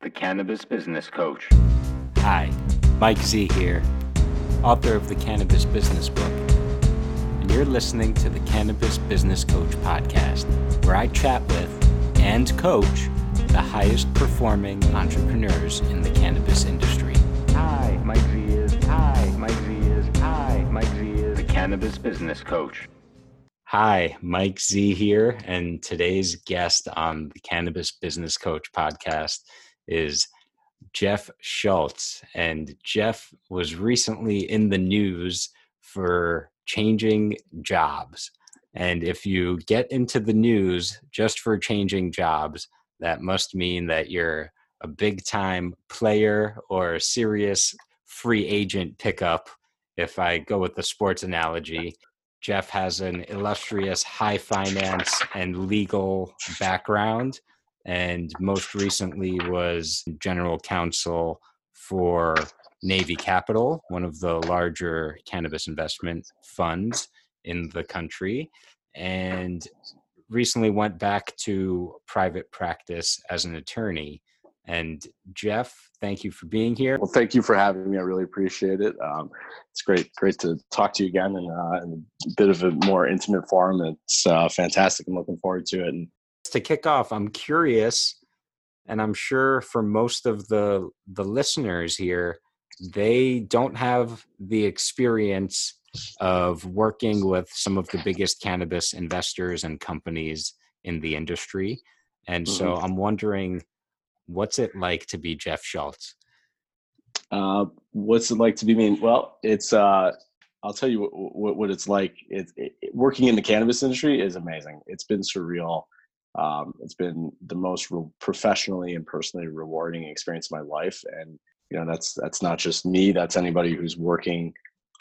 the Cannabis Business Coach. Hi, Mike Z here, author of the Cannabis Business Book. And you're listening to the Cannabis Business Coach podcast, where I chat with and coach the highest performing entrepreneurs in the cannabis industry. Hi, Mike Z is. Hi, Mike Z is. Hi, Mike Z is. The Cannabis Business Coach. Hi, Mike Z here, and today's guest on the Cannabis Business Coach podcast is Jeff Schultz. And Jeff was recently in the news for changing jobs. And if you get into the news just for changing jobs, that must mean that you're a big time player or a serious free agent pickup. If I go with the sports analogy, Jeff has an illustrious high finance and legal background and most recently was general counsel for Navy Capital, one of the larger cannabis investment funds in the country, and recently went back to private practice as an attorney. And Jeff, thank you for being here. Well, thank you for having me. I really appreciate it. Um, it's great, great to talk to you again in, uh, in, a bit of a more intimate forum. It's uh, fantastic. I'm looking forward to it. And to kick off, I'm curious, and I'm sure for most of the the listeners here, they don't have the experience of working with some of the biggest cannabis investors and companies in the industry. And mm-hmm. so I'm wondering, what's it like to be Jeff Schultz? Uh, what's it like to be me? Well, it's uh, I'll tell you what, what, what it's like. It, it, working in the cannabis industry is amazing. It's been surreal. Um, it's been the most re- professionally and personally rewarding experience of my life, and you know that's that's not just me. That's anybody who's working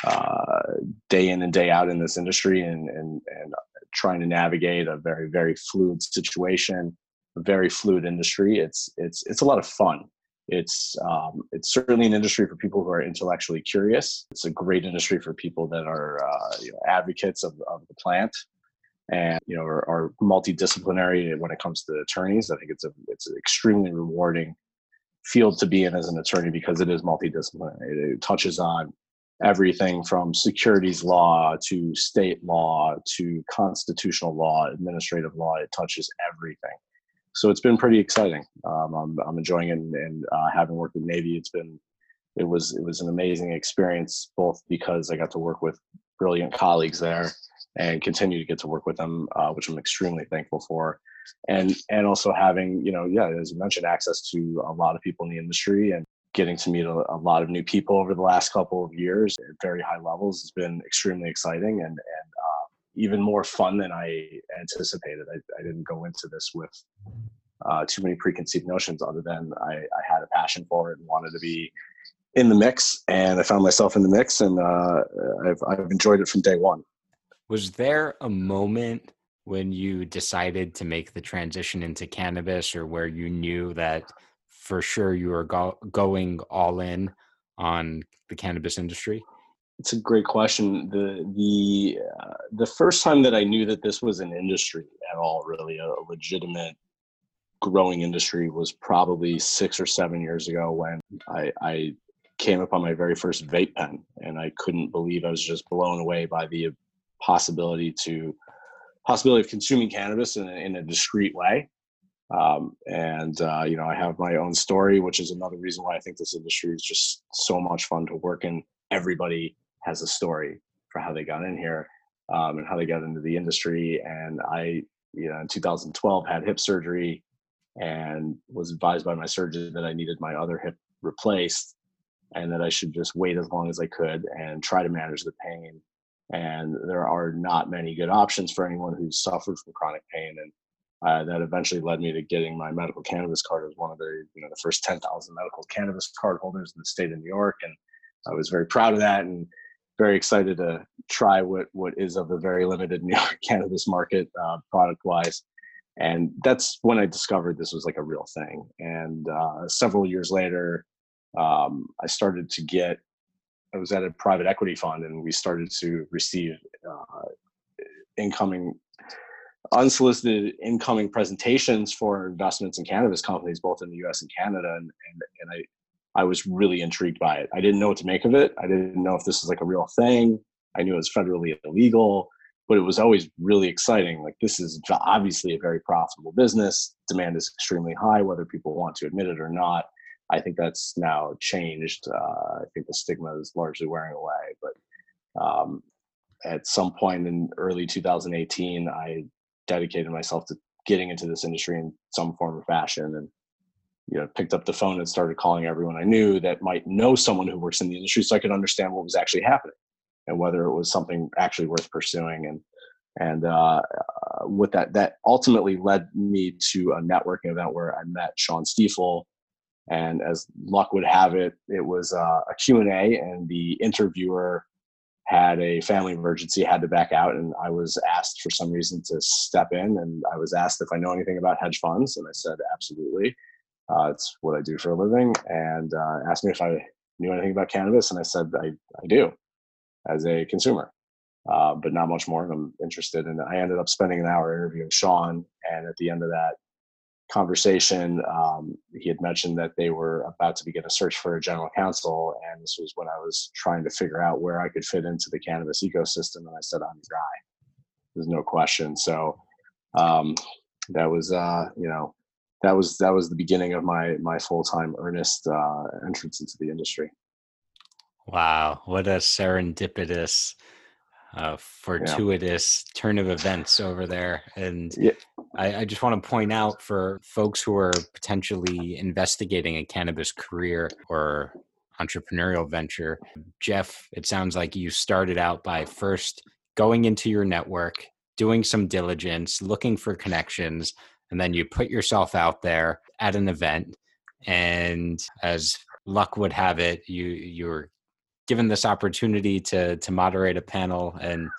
uh, day in and day out in this industry and and and trying to navigate a very very fluid situation, a very fluid industry. It's it's it's a lot of fun. It's um, it's certainly an industry for people who are intellectually curious. It's a great industry for people that are uh, you know, advocates of, of the plant and you know are, are, multidisciplinary when it comes to attorneys. I think it's a it's an extremely rewarding field to be in as an attorney because it is multidisciplinary. It, touches on everything from securities law to state law to constitutional law, administrative law. It touches everything. So it's been pretty exciting. Um, I'm, I'm enjoying it, and, and uh, having worked with Navy, it's been it was it was an amazing experience both because I got to work with brilliant colleagues there and continue to get to work with them, uh, which I'm extremely thankful for. And and also having you know yeah as you mentioned access to a lot of people in the industry and getting to meet a, a lot of new people over the last couple of years at very high levels has been extremely exciting and and uh, even more fun than I anticipated. I, I didn't go into this with uh, too many preconceived notions other than I, I had a passion for it and wanted to be in the mix and I found myself in the mix and uh, I've, I've enjoyed it from day one. Was there a moment when you decided to make the transition into cannabis or where you knew that for sure you were go- going all in on the cannabis industry? It's a great question. The the uh, the first time that I knew that this was an industry at all, really a, legitimate growing industry, was probably six or seven years ago when I, I came upon my very first vape pen, and I couldn't believe I was just blown away by the possibility to possibility of consuming cannabis in a, in a discreet way. Um, and uh, you know, I have my own story, which is another reason why I think this industry is just so much fun to work in. Everybody has a story for how they got in here um, and how they got into the industry. And I, you know, in 2012 had hip surgery and was advised by my surgeon that I needed my other hip replaced and that I should just wait as long as I could and try to manage the pain and there are not many good options for anyone who's suffered from chronic pain and uh, that eventually led me to getting my medical cannabis card as one of the you know the first 10,000 medical cannabis card holders in the state of New York and I was very proud of that and very excited to try what what is of a very limited New York cannabis market uh, product wise and that's when I discovered this was like a real thing. And uh, several years later um, I started to get I was at a private equity fund and we started to receive uh, incoming unsolicited incoming presentations for investments in cannabis companies, both in the U.S. and Canada, and and, and I I was really intrigued by it. I didn't know what to make of it. I didn't know if this was like a real thing. I knew it was federally illegal, but it was always really exciting. Like this is obviously a very profitable business. Demand is extremely high, whether people want to admit it or not. I think that's now changed. Uh, I think the stigma is largely wearing away. But um, at some point in early 2018, I dedicated myself to getting into this industry in some form or fashion, and you know, picked up the phone and started calling everyone I knew that might know someone who works in the industry, so I could understand what was actually happening and whether it was something actually worth pursuing. And and uh, uh, with that, that ultimately led me to a networking event where I met Sean Stiefel and as luck would have it it was uh, a q&a and the interviewer had a family emergency had to back out and i was asked for some reason to step in and i was asked if i know anything about hedge funds and i said absolutely uh, it's what i do for a living and uh, asked me if i knew anything about cannabis and i said i, I do as a consumer uh, but not much more i'm interested and i ended up spending an hour interviewing Sean. and at the end of that conversation, um, he had mentioned that they were about to begin a search for a general counsel, and this was when I was trying to figure out where I could fit into the cannabis ecosystem. And I said, "I'm the guy." There's no question. So um, that was, uh, you know, that was that was the beginning of my my full time earnest uh, entrance into the industry. Wow, what a serendipitous uh, fortuitous yeah. turn of events over there. And yeah. I, I, just want to point out for folks who are potentially investigating a cannabis career or entrepreneurial venture, Jeff, it sounds like you started out by first going into your network, doing some diligence, looking for connections, and then you put yourself out there at an event. And as luck would have it, you you're given this opportunity to to moderate a panel, and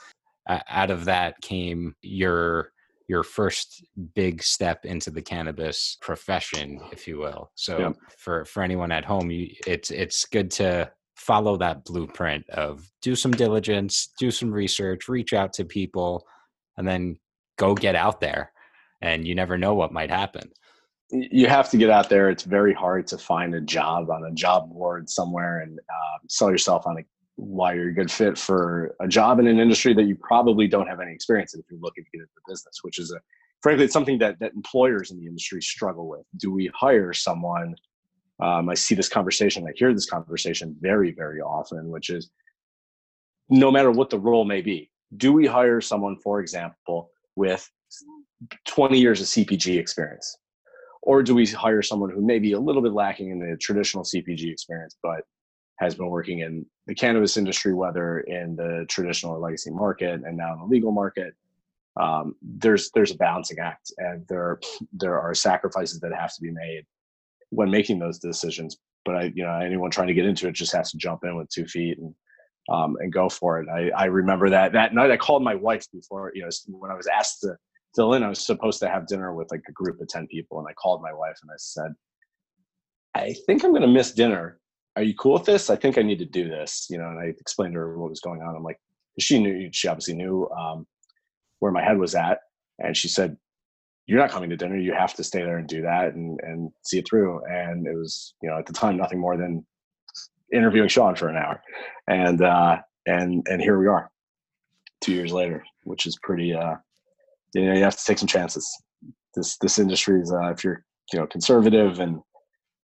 uh, out of that came your your first big step into the cannabis profession, if you will. So yeah. for for anyone at home, you, it's it's good to follow that blueprint of do some diligence, do some research, reach out to people, and then go get out there. And you never know what might happen you have to get out there. It's very hard to find a job on a job board somewhere and uh, sell yourself on a, why you're a good fit for a job in an industry that you probably don't have any experience in if you're looking to get into business, which is a frankly it's something that that employers in the industry struggle with. Do we hire someone? Um, I see this conversation, I hear this conversation very, very often, which is no matter what the role may be, do we hire someone, for example, with 20 years of CPG experience? or do we hire someone who may be a little bit lacking in the traditional CPG experience, but has been working in the cannabis industry, whether in the traditional or legacy market and now in the legal market? Um, there's there's a balancing act, and there there are sacrifices that have to be made when making those decisions. But I, you know, anyone trying to get into it just has to jump in with two feet and um, and go for it. I, I remember that that night I called my wife before, you know, when I was asked to fill in. I was supposed to have dinner with like a group of 10 people. And I called my wife and I said, I think I'm going to miss dinner. Are you cool with this? I think I need to do this, you know, and I explained to her what was going on. I'm like, she knew, she obviously knew um, where my head was at. And she said, you're not coming to dinner. You have to stay there and do that and, and see it through. And it was, you know, at the time, nothing more than interviewing Sean for an hour. And, uh, and, and here we are two years later, which is pretty, uh, you know you have to take some chances. This this industry is uh, if you're you know conservative and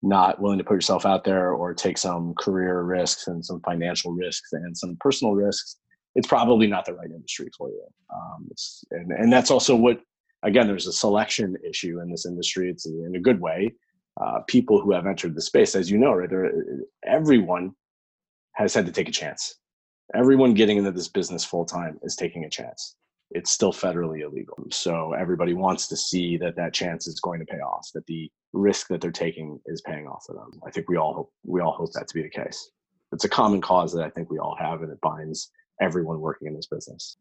not willing to put yourself out there or take some career risks and some financial risks and some personal risks, it's probably not the right industry for you. Um, and and that's also what again there's a selection issue in this industry. It's in a good way. Uh, people who have entered the space, as you know, right, everyone has had to take a chance. Everyone getting into this business full time is taking a chance it's still federally illegal. So everybody wants to see that that chance is going to pay off, that the risk that they're taking is paying off for them. I think we all hope we all hope that to be the case. It's a common cause that I think we all have, and it binds everyone working in this business.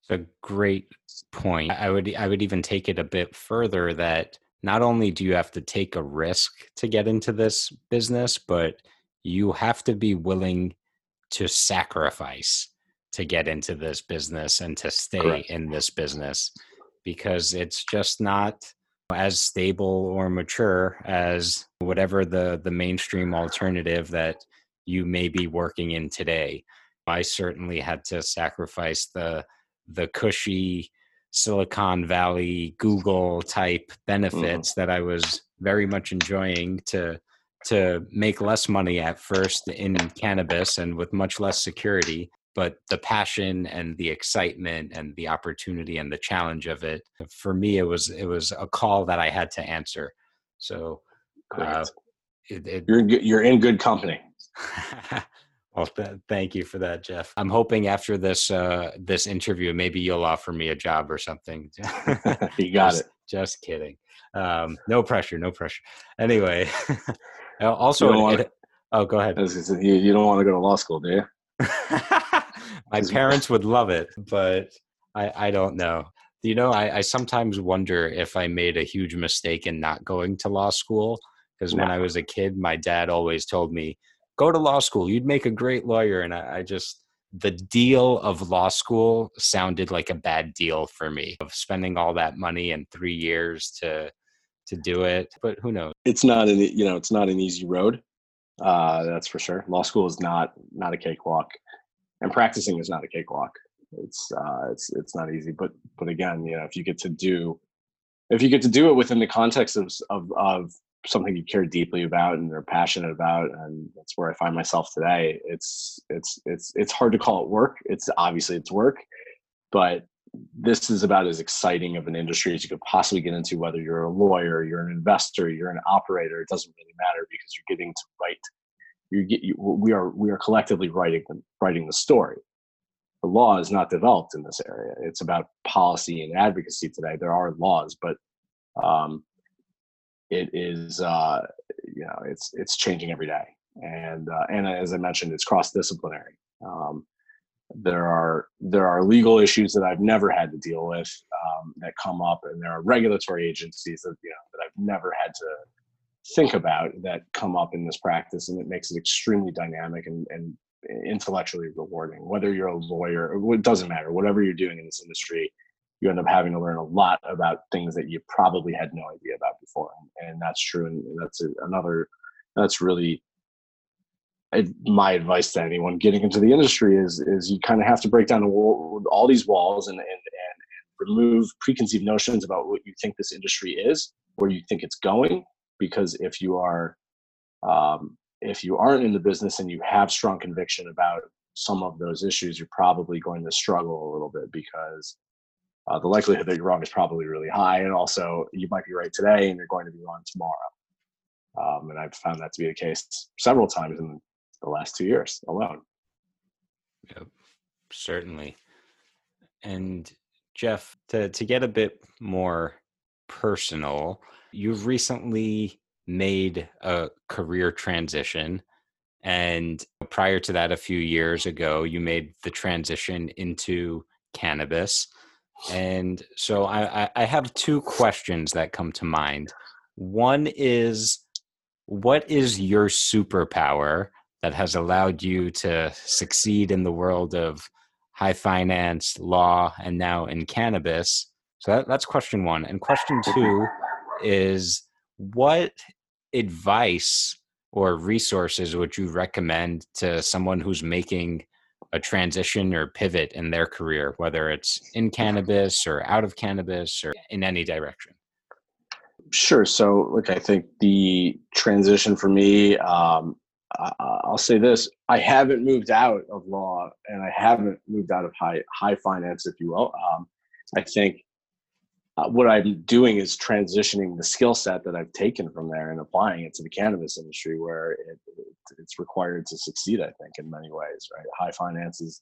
It's a great point. I would I would even take it a bit further that not only do you have to take a risk to get into this business, but you have to be willing to sacrifice to get into this business and to stay Correct. in this business. because it's just not as stable or mature as whatever the the mainstream alternative that you may be working in today. I certainly had to sacrifice the the cushy Silicon Valley Google type mm-hmm. benefits mm-hmm. that I was very much enjoying to to make less money at first in cannabis and with much less security but the passion and the excitement and the opportunity and the challenge of it for me it was it was a call that i had to answer. So uh, it, it, you're you're in good company. Well th- thank you for that jeff. I'm hoping after this uh this interview maybe you'll offer me a job or something. You got just, it. just kidding. Um no pressure no pressure. Anyway also it, oh go ahead. You, you don't want to go to law school do you my parents would love it, but I, I don't know. You know, I, I sometimes wonder if I made a huge mistake in not going to law school. Because no. when I was a kid, my dad always told me, go to law school, you'd make a great lawyer. And I, I just, the deal of law school sounded like a bad deal for me of spending all that money and three years to to do it but who knows it's not an you know it's not an easy road uh, that's for sure law school is not not a cakewalk and practicing is not a cakewalk. It's uh, it's it's not easy, but but again, you know, if you get to do if you get to do it within the context of of, of something you care deeply about and are passionate about, and that's where I find myself today. It's it's it's it's hard to call it work. It's obviously it's work, but this is about as exciting of an industry as you could possibly get into whether you're a lawyer you're an investor you're an operator it doesn't really matter because you're getting to write you get you, we are we are collectively writing the, writing the story. The law is not developed in this area. It's about policy and advocacy today. There are laws but um, it is uh, you know it's it's changing every day. And uh, and as i mentioned it's cross disciplinary um, there are there are legal issues that I've never had to deal with um, that come up, and there are regulatory agencies that you know that I've never had to think about that come up in this practice and it makes it extremely dynamic and, and intellectually rewarding. Whether you're a lawyer it doesn't matter. Whatever you're doing in this industry you end up having to learn a lot about things that you probably had no idea about before. And, that's true and that's another that's really my advice to anyone getting into the industry is is you kind of have to break down wall, all these walls and, and and remove preconceived notions about what you think this industry is where you think it's going because if you are um, if you aren't in the business and you have strong conviction about some of those issues you're probably going to struggle a little bit because uh, the likelihood that you're wrong is probably really high and also you might be right today and you're going to be wrong tomorrow. Um, and i've found that to be the case several times in the last two years alone. Yep certainly. And jeff to, to get a bit more personal you've recently made a career transition. And prior to that, a few years ago, you made the transition into cannabis. And so I, I have two questions that come to mind. One is what is your superpower that has allowed you to succeed in the world of high finance, law, and now in cannabis? So that, that's question one. And question mm-hmm. two is what advice or resources would you recommend to someone who's making a transition or pivot in their career, whether it's in cannabis or out of cannabis or in any direction? Sure. So, look, I think the transition for me, um, I'll say this: I haven't moved out of law, and I haven't moved out of high high finance, if you will. Um, I think uh, what I'm doing is transitioning the skill set that I've taken from there and applying it to the cannabis industry, where it, it, it's required to succeed. I think in many ways, right? High finance is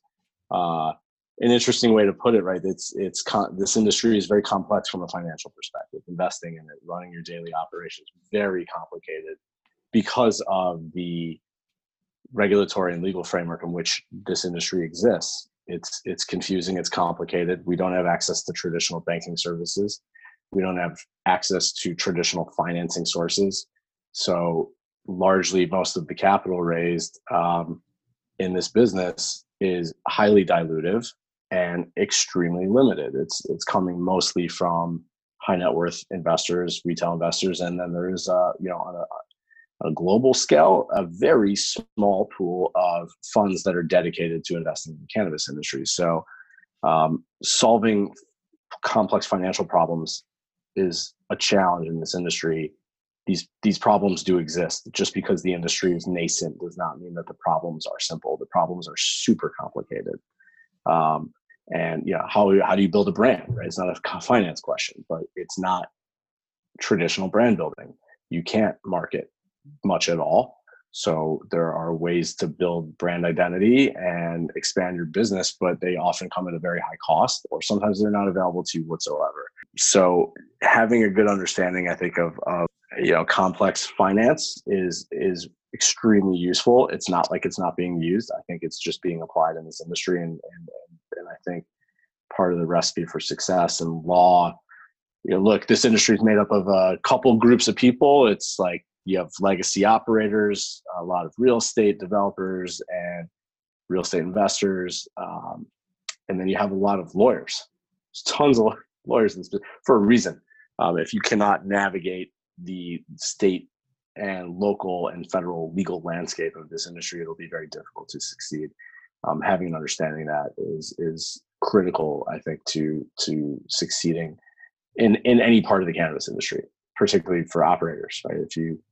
uh, an interesting way to put it, right? It's it's con- this industry is very complex from a financial perspective. Investing in it, running your daily operations, very complicated because of the regulatory and legal framework in which this industry exists it's it's confusing it's complicated. We don't have access to traditional banking services. We don't have access to traditional financing sources. So largely most of the capital raised um, in this business is highly dilutive and extremely limited. It's it's coming mostly from high net worth investors, retail investors, and then there is uh, you know on a, a global scale a very small pool of funds that are dedicated to investing in the cannabis industry. So um, solving complex financial problems is a challenge in this industry. These these problems do exist. Just because the industry is nascent does not mean that the problems are simple. The problems are super complicated. Um, and you know how how do you build a brand? Right? It's not a finance question, but it's not traditional brand building. You can't market much at all. So there are ways to build brand identity and expand your business, but they often come at a very high cost, or sometimes they're not available to you whatsoever. So having a good understanding, I think, of, of you know complex finance is is extremely useful. It's not like it's not being used. I think it's just being applied in this industry, and and and I think part of the recipe for success and law. You know, look, this industry is made up of a couple groups of people. It's like you have legacy operators, a lot of real estate developers, and real estate investors, um, and then you have a lot of lawyers. There's tons of lawyers for a reason. Um, if you cannot navigate the state and local and federal legal landscape of this industry, it'll be very difficult to succeed. Um, having an understanding that is is critical, I think, to to succeeding in in any part of the cannabis industry, particularly for operators. Right, if you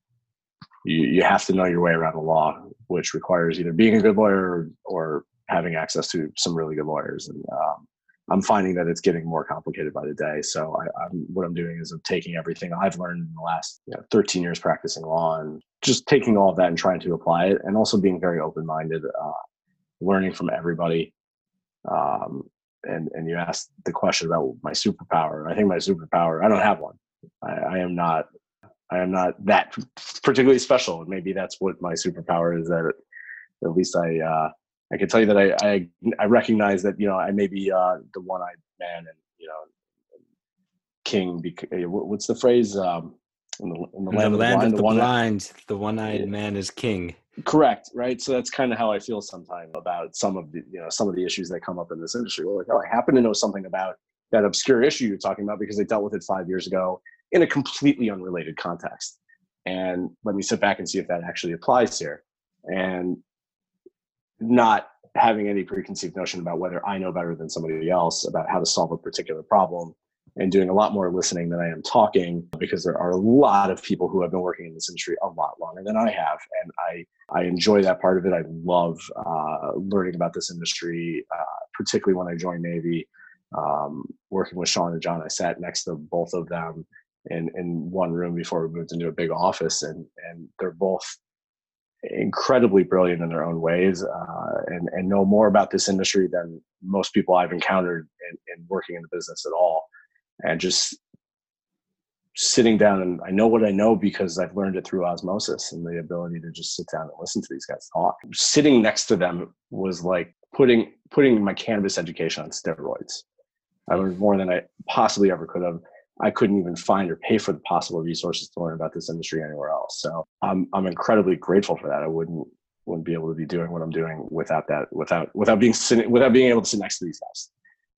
you, you have to know your way around the law, which requires either being a good lawyer or, or having access to some really good lawyers. And um, I'm finding that it's getting more complicated by the day. So I, am what I'm doing is I'm taking everything I've learned in the last you know, 13 years practicing law and just taking all of that and trying to apply it, and also being very open-minded, uh, learning from everybody. Um, and and you asked the question about my superpower. I think my superpower. I don't have one. I, I am not I am not that particularly special. And maybe that's what my superpower is that at least I, uh, I can tell you that I, I, I recognize that, you know, I may be uh, the one-eyed man and, you know, king. Because, eh, what's the phrase? Um, in the, in the, in land, the land, of the, blind, the, blind, the one-eyed man is king. Correct, right? So that's kind of how I feel sometimes about some of the, you know, some of the issues that come up in this industry. Well, like, oh, I happen to know something about that obscure issue you're talking about because I dealt with it five years ago in a completely unrelated context. And let me sit back and see if that actually applies here. And not having any preconceived notion about whether I know better than somebody else about how to solve a particular problem and doing a lot more listening than I am talking because there are a lot of people who have been working in this industry a lot longer than I have. And I, I enjoy that part of it. I love uh, learning about this industry, uh, particularly when I joined Navy. Um, working with Sean and John, I sat next to both of them in in one room before we moved into a big office, and and they're both incredibly brilliant in their own ways, uh, and and know more about this industry than most people I've encountered in, in working in the business at all, and just sitting down and I know what I know because I've learned it through osmosis and the ability to just sit down and listen to these guys talk. Sitting next to them was like putting putting my cannabis education on steroids. I learned more than I possibly ever could have. I couldn't even find or pay for the possible resources to learn about this industry anywhere else. So I'm I'm incredibly grateful for that. I wouldn't wouldn't be able to be doing what I'm doing without that without without being without being able to sit next to these guys.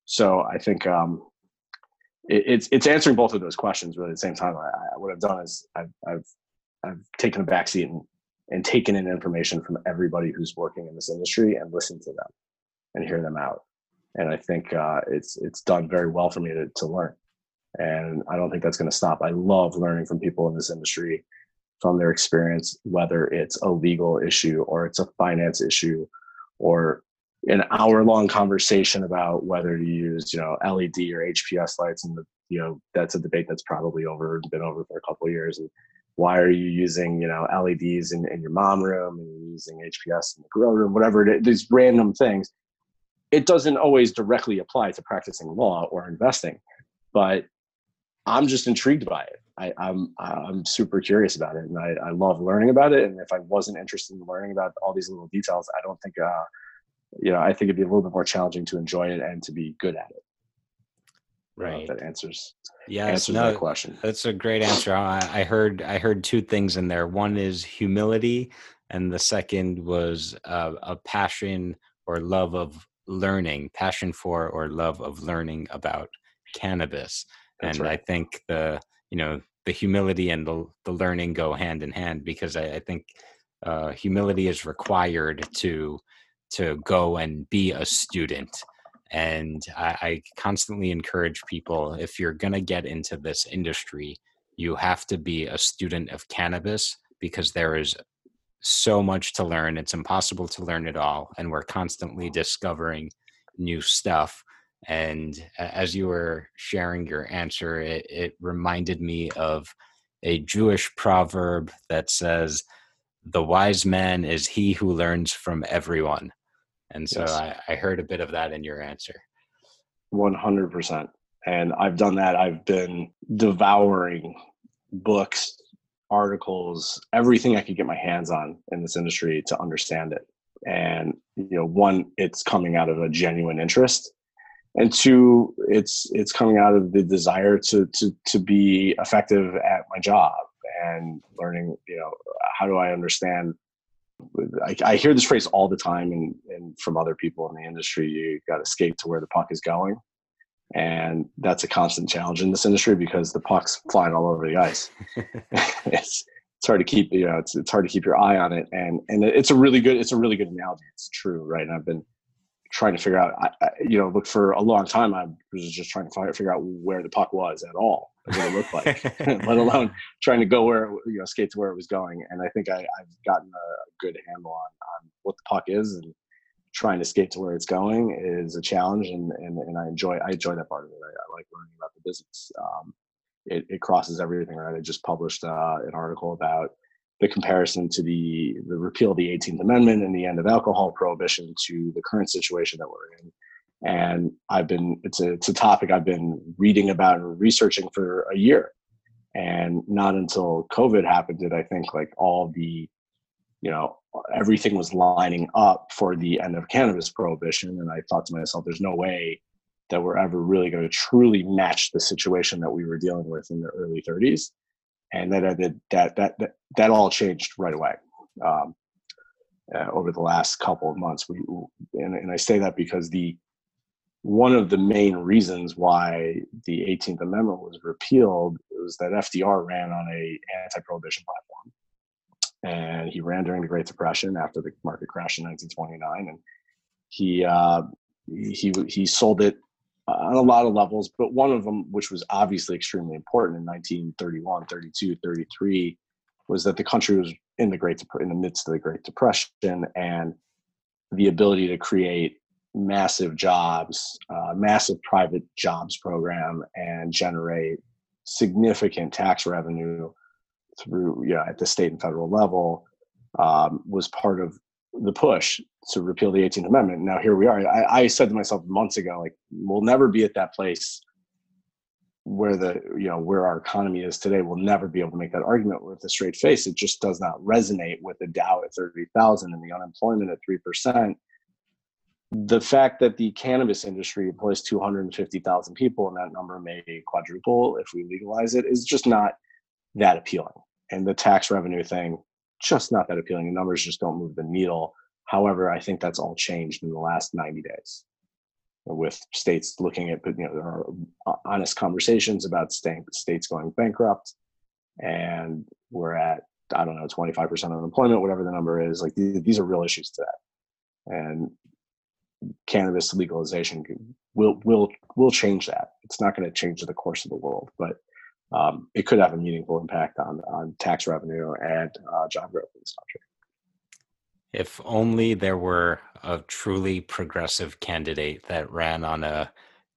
So I think um, it, it's it's answering both of those questions really at the same time. I, I, what I've done is I've I've I've taken a backseat and and taken in information from everybody who's working in this industry and listened to them and hear them out. And I think uh, it's it's done very well for me to, to learn and I don't think that's going to stop. I love learning from people in this industry from their experience, whether it's a legal issue or it's a finance issue or an hour long conversation about whether to use, you know, LED or HPS lights. And, the, you know, that's a debate that's probably over, been over for a couple years. And why are you using, you know, LEDs in, in your mom room and you're using HPS in the grow room, whatever it is, these random things. It doesn't always directly apply to practicing law or investing, but I'm just intrigued by it. I, am I'm, I'm super curious about it, and I, I love learning about it. And if I wasn't interested in learning about all these little details, I don't think, uh, you know, I think it'd be a little bit more challenging to enjoy it and to be good at it. Right. that answers. Yeah, answers no, that question. That's a great answer. I, I heard I heard two things in there. One is humility, and the second was uh, a passion or love of learning, passion for or love of learning about cannabis. That's and right. I think the you know the humility and the the learning go hand in hand because I, I think uh, humility is required to to go and be a student. And I, I constantly encourage people if you're going to get into this industry, you have to be a student of cannabis because there is so much to learn. It's impossible to learn it all. And we're constantly discovering new stuff. And as you were sharing your answer, it, it reminded me of a Jewish proverb that says, The wise man is he who learns from everyone. And so Yes. I, I heard a bit of that in your answer. 100%. And I've done that. I've been devouring books, articles, everything I could get my hands on in this industry to understand it. And, you know, one, it's coming out of a genuine interest. And two, it's it's coming out of the desire to to to be effective at my job and learning, you know, how do I understand I, I hear this phrase all the time and, and from other people in the industry you got to skate to where the puck is going. And that's a constant challenge in this industry because the puck's flying all over the ice. It's it's hard to keep you know it's, it's hard to keep your eye on it. And and it's a really good it's a really good analogy. It's true right? And i've been trying to figure out I, I, you know look for a long time i was just trying to find, figure out where the puck was at all what it looked like let alone trying to go where you know skate to where it was going and i think I, i've gotten a good handle on, on what the puck is and trying to skate to where it's going is a challenge and and, and i enjoy i enjoy that part of it i, I like learning about the business um, it, it crosses everything right i just published uh, an article about the comparison to the the repeal of the 18th amendment and the end of alcohol prohibition to the current situation that we're in. And I've been it's a it's a topic I've been reading about and researching for a year, and not until COVID happened did I think like all the, you know, everything was lining up for the end of cannabis prohibition, and I thought to myself, there's no way that we're ever really going to truly match the situation that we were dealing with in the early 30s, and that that that that that, that all changed right away. Um, uh, over the last couple of months, we and, and I say that because the one of the main reasons why the 18th Amendment was repealed was that FDR ran on a anti-prohibition platform, and he ran during the Great Depression after the market crash in 1929, and he uh, he he sold it on a lot of levels, but one of them, which was obviously extremely important in 1931, 32, 33, was that the country was in the Great in the midst of the Great Depression, and the ability to create massive jobs, uh, massive private jobs program, and generate significant tax revenue through yeah at the state and federal level um, was part of the push to repeal the 18th Amendment. Now here we are. I, I said to myself months ago, like we'll never be at that place where the you know where our economy is today. We'll never be able to make that argument with a straight face. It just does not resonate with the Dow at 30,000 and the unemployment at three percent the fact that the cannabis industry employs 250,000 people and that number may quadruple if we legalize it is just not that appealing. And the tax revenue thing, just not that appealing. The numbers just don't move the needle. However, I think that's all changed in the last 90 days with states looking at, you know, there are uh, honest conversations about states going bankrupt and we're at, I don't know, 25% unemployment, whatever the number is. Like these are real issues to that. And cannabis legalization will will will change that. It's not going to change the course of the world, but um, it could have a meaningful impact on on tax revenue and uh, job growth in this country. If only there were a truly progressive candidate that ran on a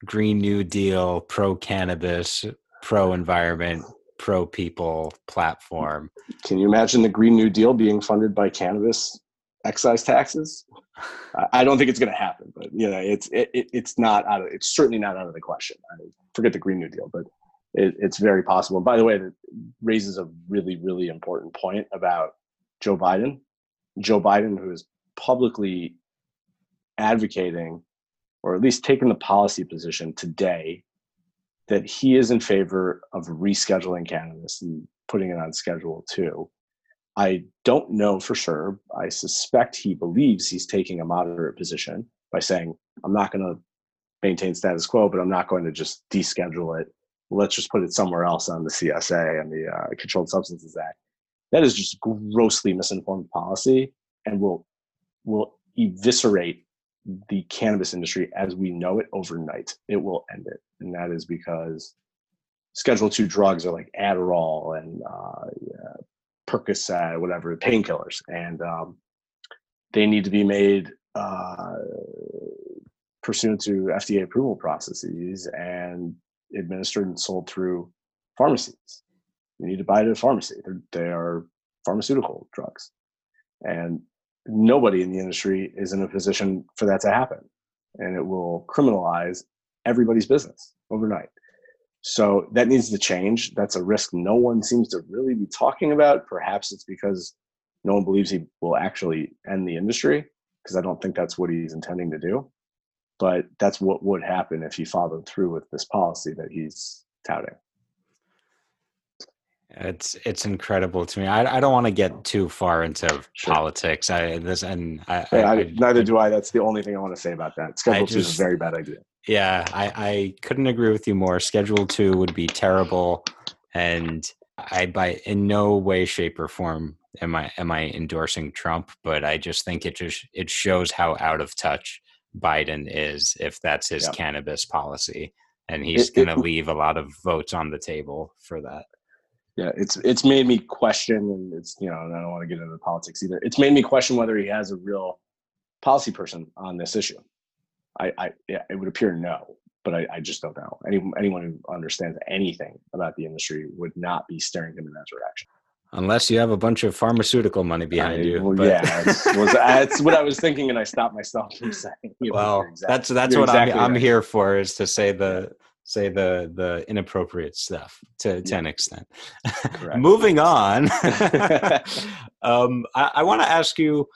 Green New Deal, pro cannabis, pro environment, pro people platform. Can you imagine the Green New Deal being funded by cannabis excise taxes? I don't think it's going to happen, but you know, it's it, it's not out of it's certainly not out of the question. I forget the Green New Deal, but it, it's very possible. And by the way, it raises a really really important point about Joe Biden. Joe Biden, who is publicly advocating, or at least taking the policy position today, that he is in favor of rescheduling cannabis and putting it on Schedule Two. I don't know for sure. I suspect he believes he's taking a moderate position by saying I'm not going to maintain status quo, but I'm not going to just deschedule it. Let's just put it somewhere else on the CSA and the uh, Controlled Substances Act. That is just grossly misinformed policy and will will eviscerate the cannabis industry as we know it overnight. It will end it, and that is because Schedule Two drugs are like Adderall and uh, yeah, Percocet, whatever, painkillers, and um, they need to be made uh, pursuant to FDA approval processes and administered and sold through pharmacies. You need to buy it at a pharmacy. They're, they are pharmaceutical drugs, and nobody in the industry is in a position for that to happen, and it will criminalize everybody's business overnight. So that needs to change. That's a risk no one seems to really be talking about. Perhaps it's because no one believes he will actually end the industry, because I don't think that's what he's intending to do. But that's what would happen if he followed through with this policy that he's touting. It's it's incredible to me. I, I don't want to get too far into sure. politics. I this and I, I, I, neither do I. That's the only thing I want to say about that. Schedule two is a very bad idea. Yeah, I, I couldn't agree with you more. Schedule two would be terrible, and I by in no way, shape, or form am I am I endorsing Trump. But I just think it just it shows how out of touch Biden is if that's his cannabis policy, and he's going to leave a lot of votes on the table for that. Yeah, it's it's made me question, and it's you know, I don't want to get into politics either. It's made me question whether he has a real policy person on this issue. I, I yeah, it would appear no, but I, I just don't know. Any, anyone who understands anything about the industry would not be steering him in that direction. Unless you have a bunch of pharmaceutical money behind I, you. Well, but. yeah, that's, that's what I was thinking, and I stopped myself from saying. well, exactly, that's that's what exactly I'm, I'm here for is to say the say the the inappropriate stuff to, to yeah. an extent. Moving on, um, I, I want to ask you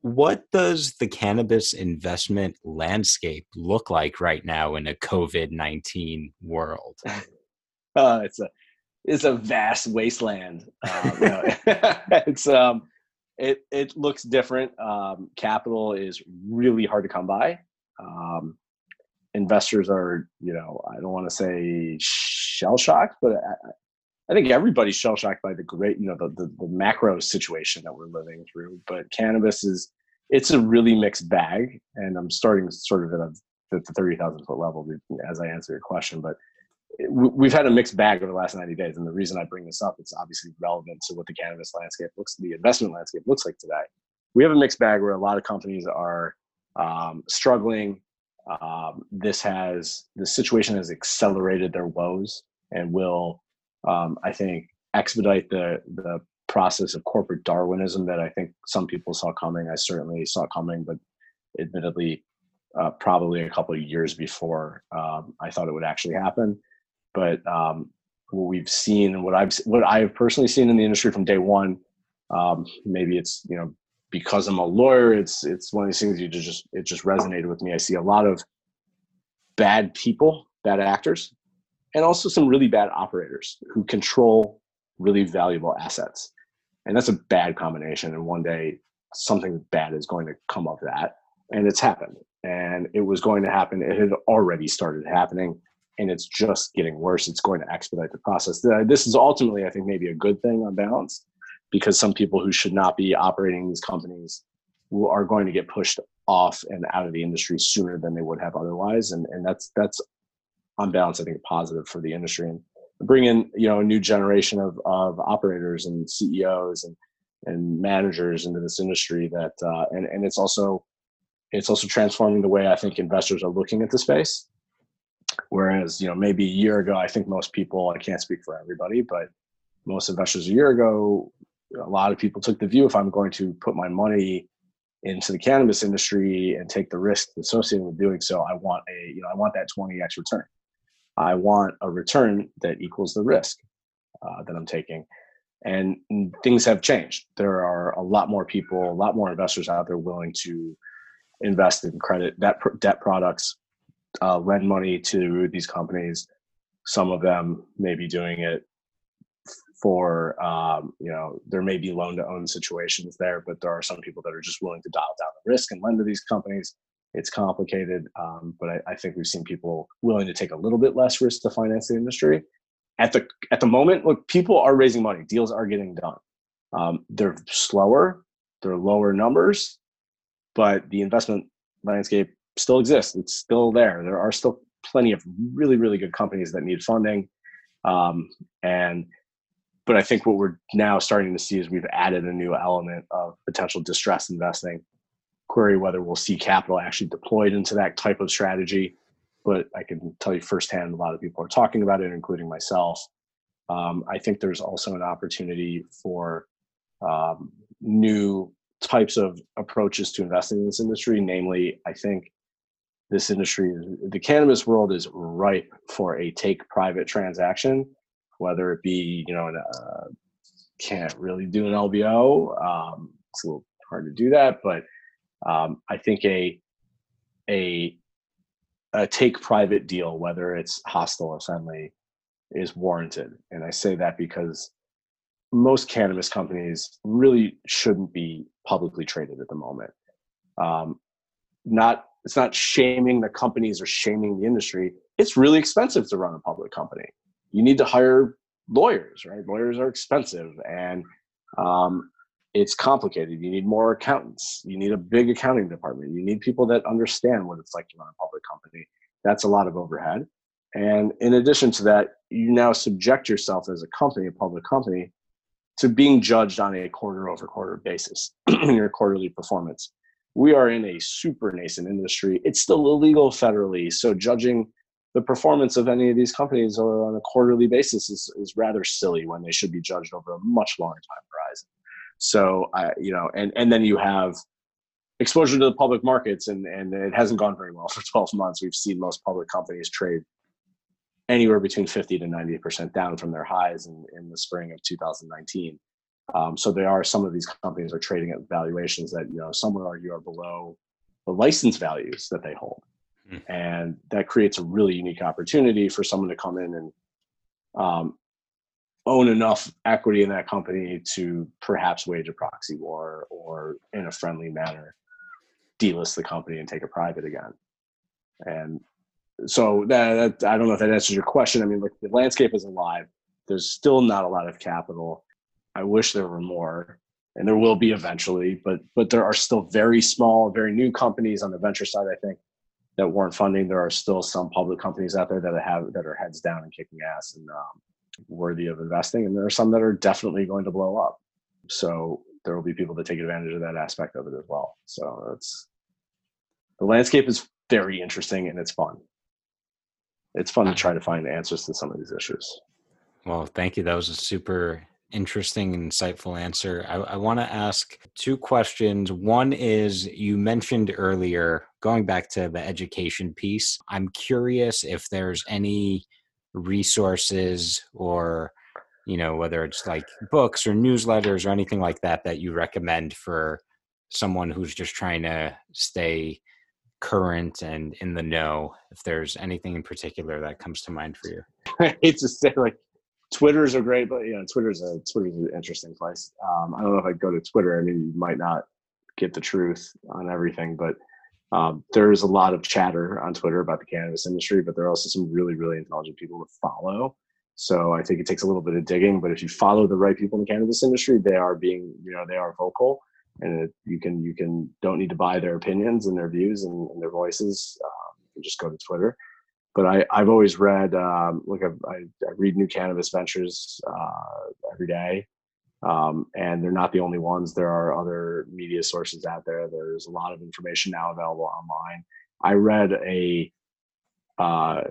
what does the cannabis investment landscape look like right now in a COVID nineteen world? Uh, it's a it's a vast wasteland. Um, it's um, it it looks different. Um, capital is really hard to come by. Um, investors are, you know, I don't want to say shell shocked, but I, I think everybody's shell shocked by the great, you know, the, the, the macro situation that we're living through. But cannabis is it's a really mixed bag, and I'm starting sort of at, a, at the thirty thousand foot level as I answer your question. But we've had a mixed bag over the last 90 days and the reason i bring this up it's obviously relevant to what the cannabis landscape looks the investment landscape looks like today. We have a mixed bag where a lot of companies are um, struggling. Um, this has the situation has accelerated their woes and will um, i think expedite the the process of corporate darwinism that i think some people saw coming. I certainly saw coming but admittedly uh, probably a couple of years before um, i thought it would actually happen but um, what we've seen and what i've what i have personally seen in the industry from day one um, maybe it's you know because I'm a lawyer, it's it's one of these things you just it just resonated with me. I see a lot of bad people, bad actors, and also some really bad operators who control really valuable assets. And that's a bad combination. And one day something bad is going to come of that. And it's happened. And it was going to happen. It had already started happening. And it's just getting worse. It's going to expedite the process. This is ultimately, I think, maybe a good thing on balance because some people who should not be operating these companies are going to get pushed off and out of the industry sooner than they would have otherwise and and that's that's on balance i think positive for the industry and bring in you know a new generation of of operators and ceos and and managers into this industry that uh, and and it's also it's also transforming the way i think investors are looking at the space whereas you know maybe a year ago i think most people i can't speak for everybody but most investors a year ago a lot of people took the view if I'm going to put my money into the cannabis industry and take the risk associated with doing so, I want a you know I want that 20x return. I want a return that equals the risk uh, that I'm taking. And things have changed. There are a lot more people, a lot more investors out there willing to invest in credit debt, debt products, uh, lend money to these companies. Some of them may be doing it for um, you know there may be loan to own situations there but there are some people that are just willing to dial down the risk and lend to these companies It's complicated, um, but I, I, think we've seen people willing to take a little bit less risk to finance the industry. At the at the moment, look, people are raising money. Deals are getting done. Um, they're slower. They're lower numbers, but the investment landscape still exists. It's still there. There are still plenty of really really good companies that need funding, um, and but I think what we're now starting to see is we've added a new element of potential distress investing. Query whether we'll see capital actually deployed into that type of strategy, but I can tell you firsthand, a lot of people are talking about it, including myself. Um, I think there's also an opportunity for um, new types of approaches to investing in this industry. Namely, I think this industry, the cannabis world, is ripe for a take private transaction whether it be you know uh, can't really do an LBO. Um, it's a little hard to do that, but um, I think a a a take private deal, whether it's hostile or friendly, is warranted. And I say that because most cannabis companies really shouldn't be publicly traded at the moment. Um, not it's not shaming the companies or shaming the industry. It's really expensive to run a public company you need to hire lawyers, right? Lawyers are expensive and um, it's complicated. You need more accountants. You need a big accounting department. You need people that understand what it's like to run a public company. That's a lot of overhead. And in addition to that, you now subject yourself as a company, a public company, to being judged on a quarter over quarter basis in your quarterly performance. We are in a super nascent industry. It's still illegal federally. So judging the performance of any of these companies on a quarterly basis is, is rather silly when they should be judged over a much longer time horizon. So I, you know, and and then you have exposure to the public markets, and and it hasn't gone very well for 12 months. We've seen most public companies trade anywhere between 50 to 90 percent down from their highs in, in the spring of 2019. Um, so there are some of these companies are trading at valuations that you know some would argue are below the license values that they hold. Mm. And that creates a really unique opportunity for someone to come in and um, own enough equity in that company to perhaps wage a proxy war or in a friendly manner delist the company and take it private again. And so that, that, I don't know if that answers your question. I mean, look, the landscape is alive. There's still not a lot of capital. I wish there were more, and there will be eventually. But but there are still very small, very new companies on the venture side. I think that weren't funding. There are still some public companies out there that have that are heads down and kicking ass and um, worthy of investing, and there are some that are definitely going to blow up. So there will be people that take advantage of that aspect of it as well. So it's the landscape is very interesting and it's fun. It's fun to try to find answers to some of these issues. Well, thank you. That was a super interesting insightful answer. I, I want to ask two questions. One is you mentioned earlier, going back to the education piece, I'm curious if there's any resources or you know whether it's like books or newsletters or anything like that that you recommend for someone who's just trying to stay current and in the know if there's anything in particular that comes to mind for you it's just like Twitters are great, but you know, Twitter's a Twitter's an interesting place. Um, I don't know if I'd go to Twitter. I mean, you might not get the truth on everything, but um, there's a lot of chatter on Twitter about the cannabis industry, but there are also some really, really intelligent people to follow. So I think it takes a little bit of digging, but if you follow the right people in the cannabis industry, they are being, you know, they are vocal, and it, you can, you can, don't need to buy their opinions and their views and, and their voices. Um, you can just go to Twitter but I, I've always read, um, look, I, I, read New Cannabis Ventures uh, every day. Um, and they're not the only ones. There are other media sources out there. There's a lot of information now available online. I read a, uh,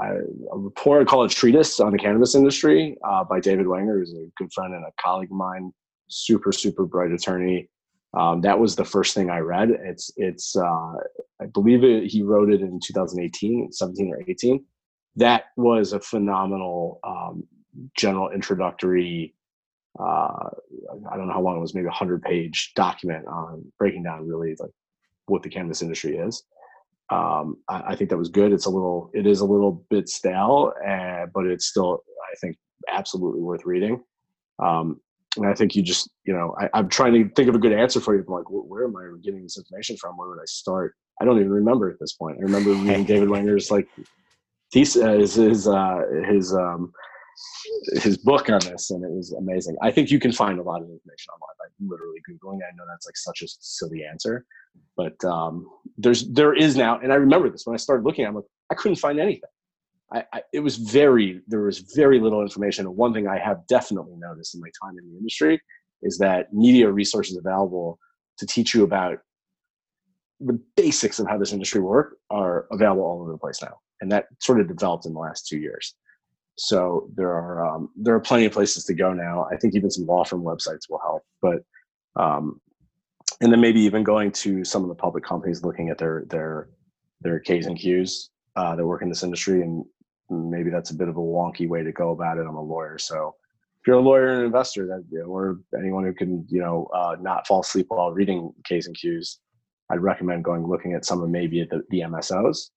a report called a treatise on the cannabis industry uh, by David Wenger, who's a good friend and a colleague of mine, super, super bright attorney. Um, that was the first thing I read. It's it's uh, I believe it, he wrote it in 2018, 17 or 18. That was a phenomenal um, general introductory. Uh, I don't know how long it was, maybe a hundred page document on breaking down really like what the cannabis industry is. Um, I, I, think that was good. It's a little, it is a little bit stale, uh, but it's still, I think, absolutely worth reading. Um, and I think you just, you know, I, am trying to think of a good answer for you. I'm like, where am I getting this information from? Where would I start? I don't even remember at this point. I remember reading David Wenger's like thesis, uh, his his uh, his um, his book on this, and it was amazing. I think you can find a lot of information online by literally googling. I know that's like such a silly answer, but um, there's there is now, and I remember this when I started looking. I'm like, I couldn't find anything. I, I, it was very there was very little information. And one thing I have definitely noticed in my time in the industry is that media resources available to teach you about the basics of how this industry work are available all over the place now, and that sort of developed in the last two years. So there are um, there are plenty of places to go now. I think even some law firm websites will help, but um, and then maybe even going to some of the public companies looking at their their their K's and Q's uh, that work in this industry, and maybe that's a bit of a wonky way to go about it. I'm a lawyer, so if you're a lawyer and an investor, that you know, or anyone who can you know uh, not fall asleep while reading K's and Q's, I'd recommend going looking at some of maybe the, the MSOs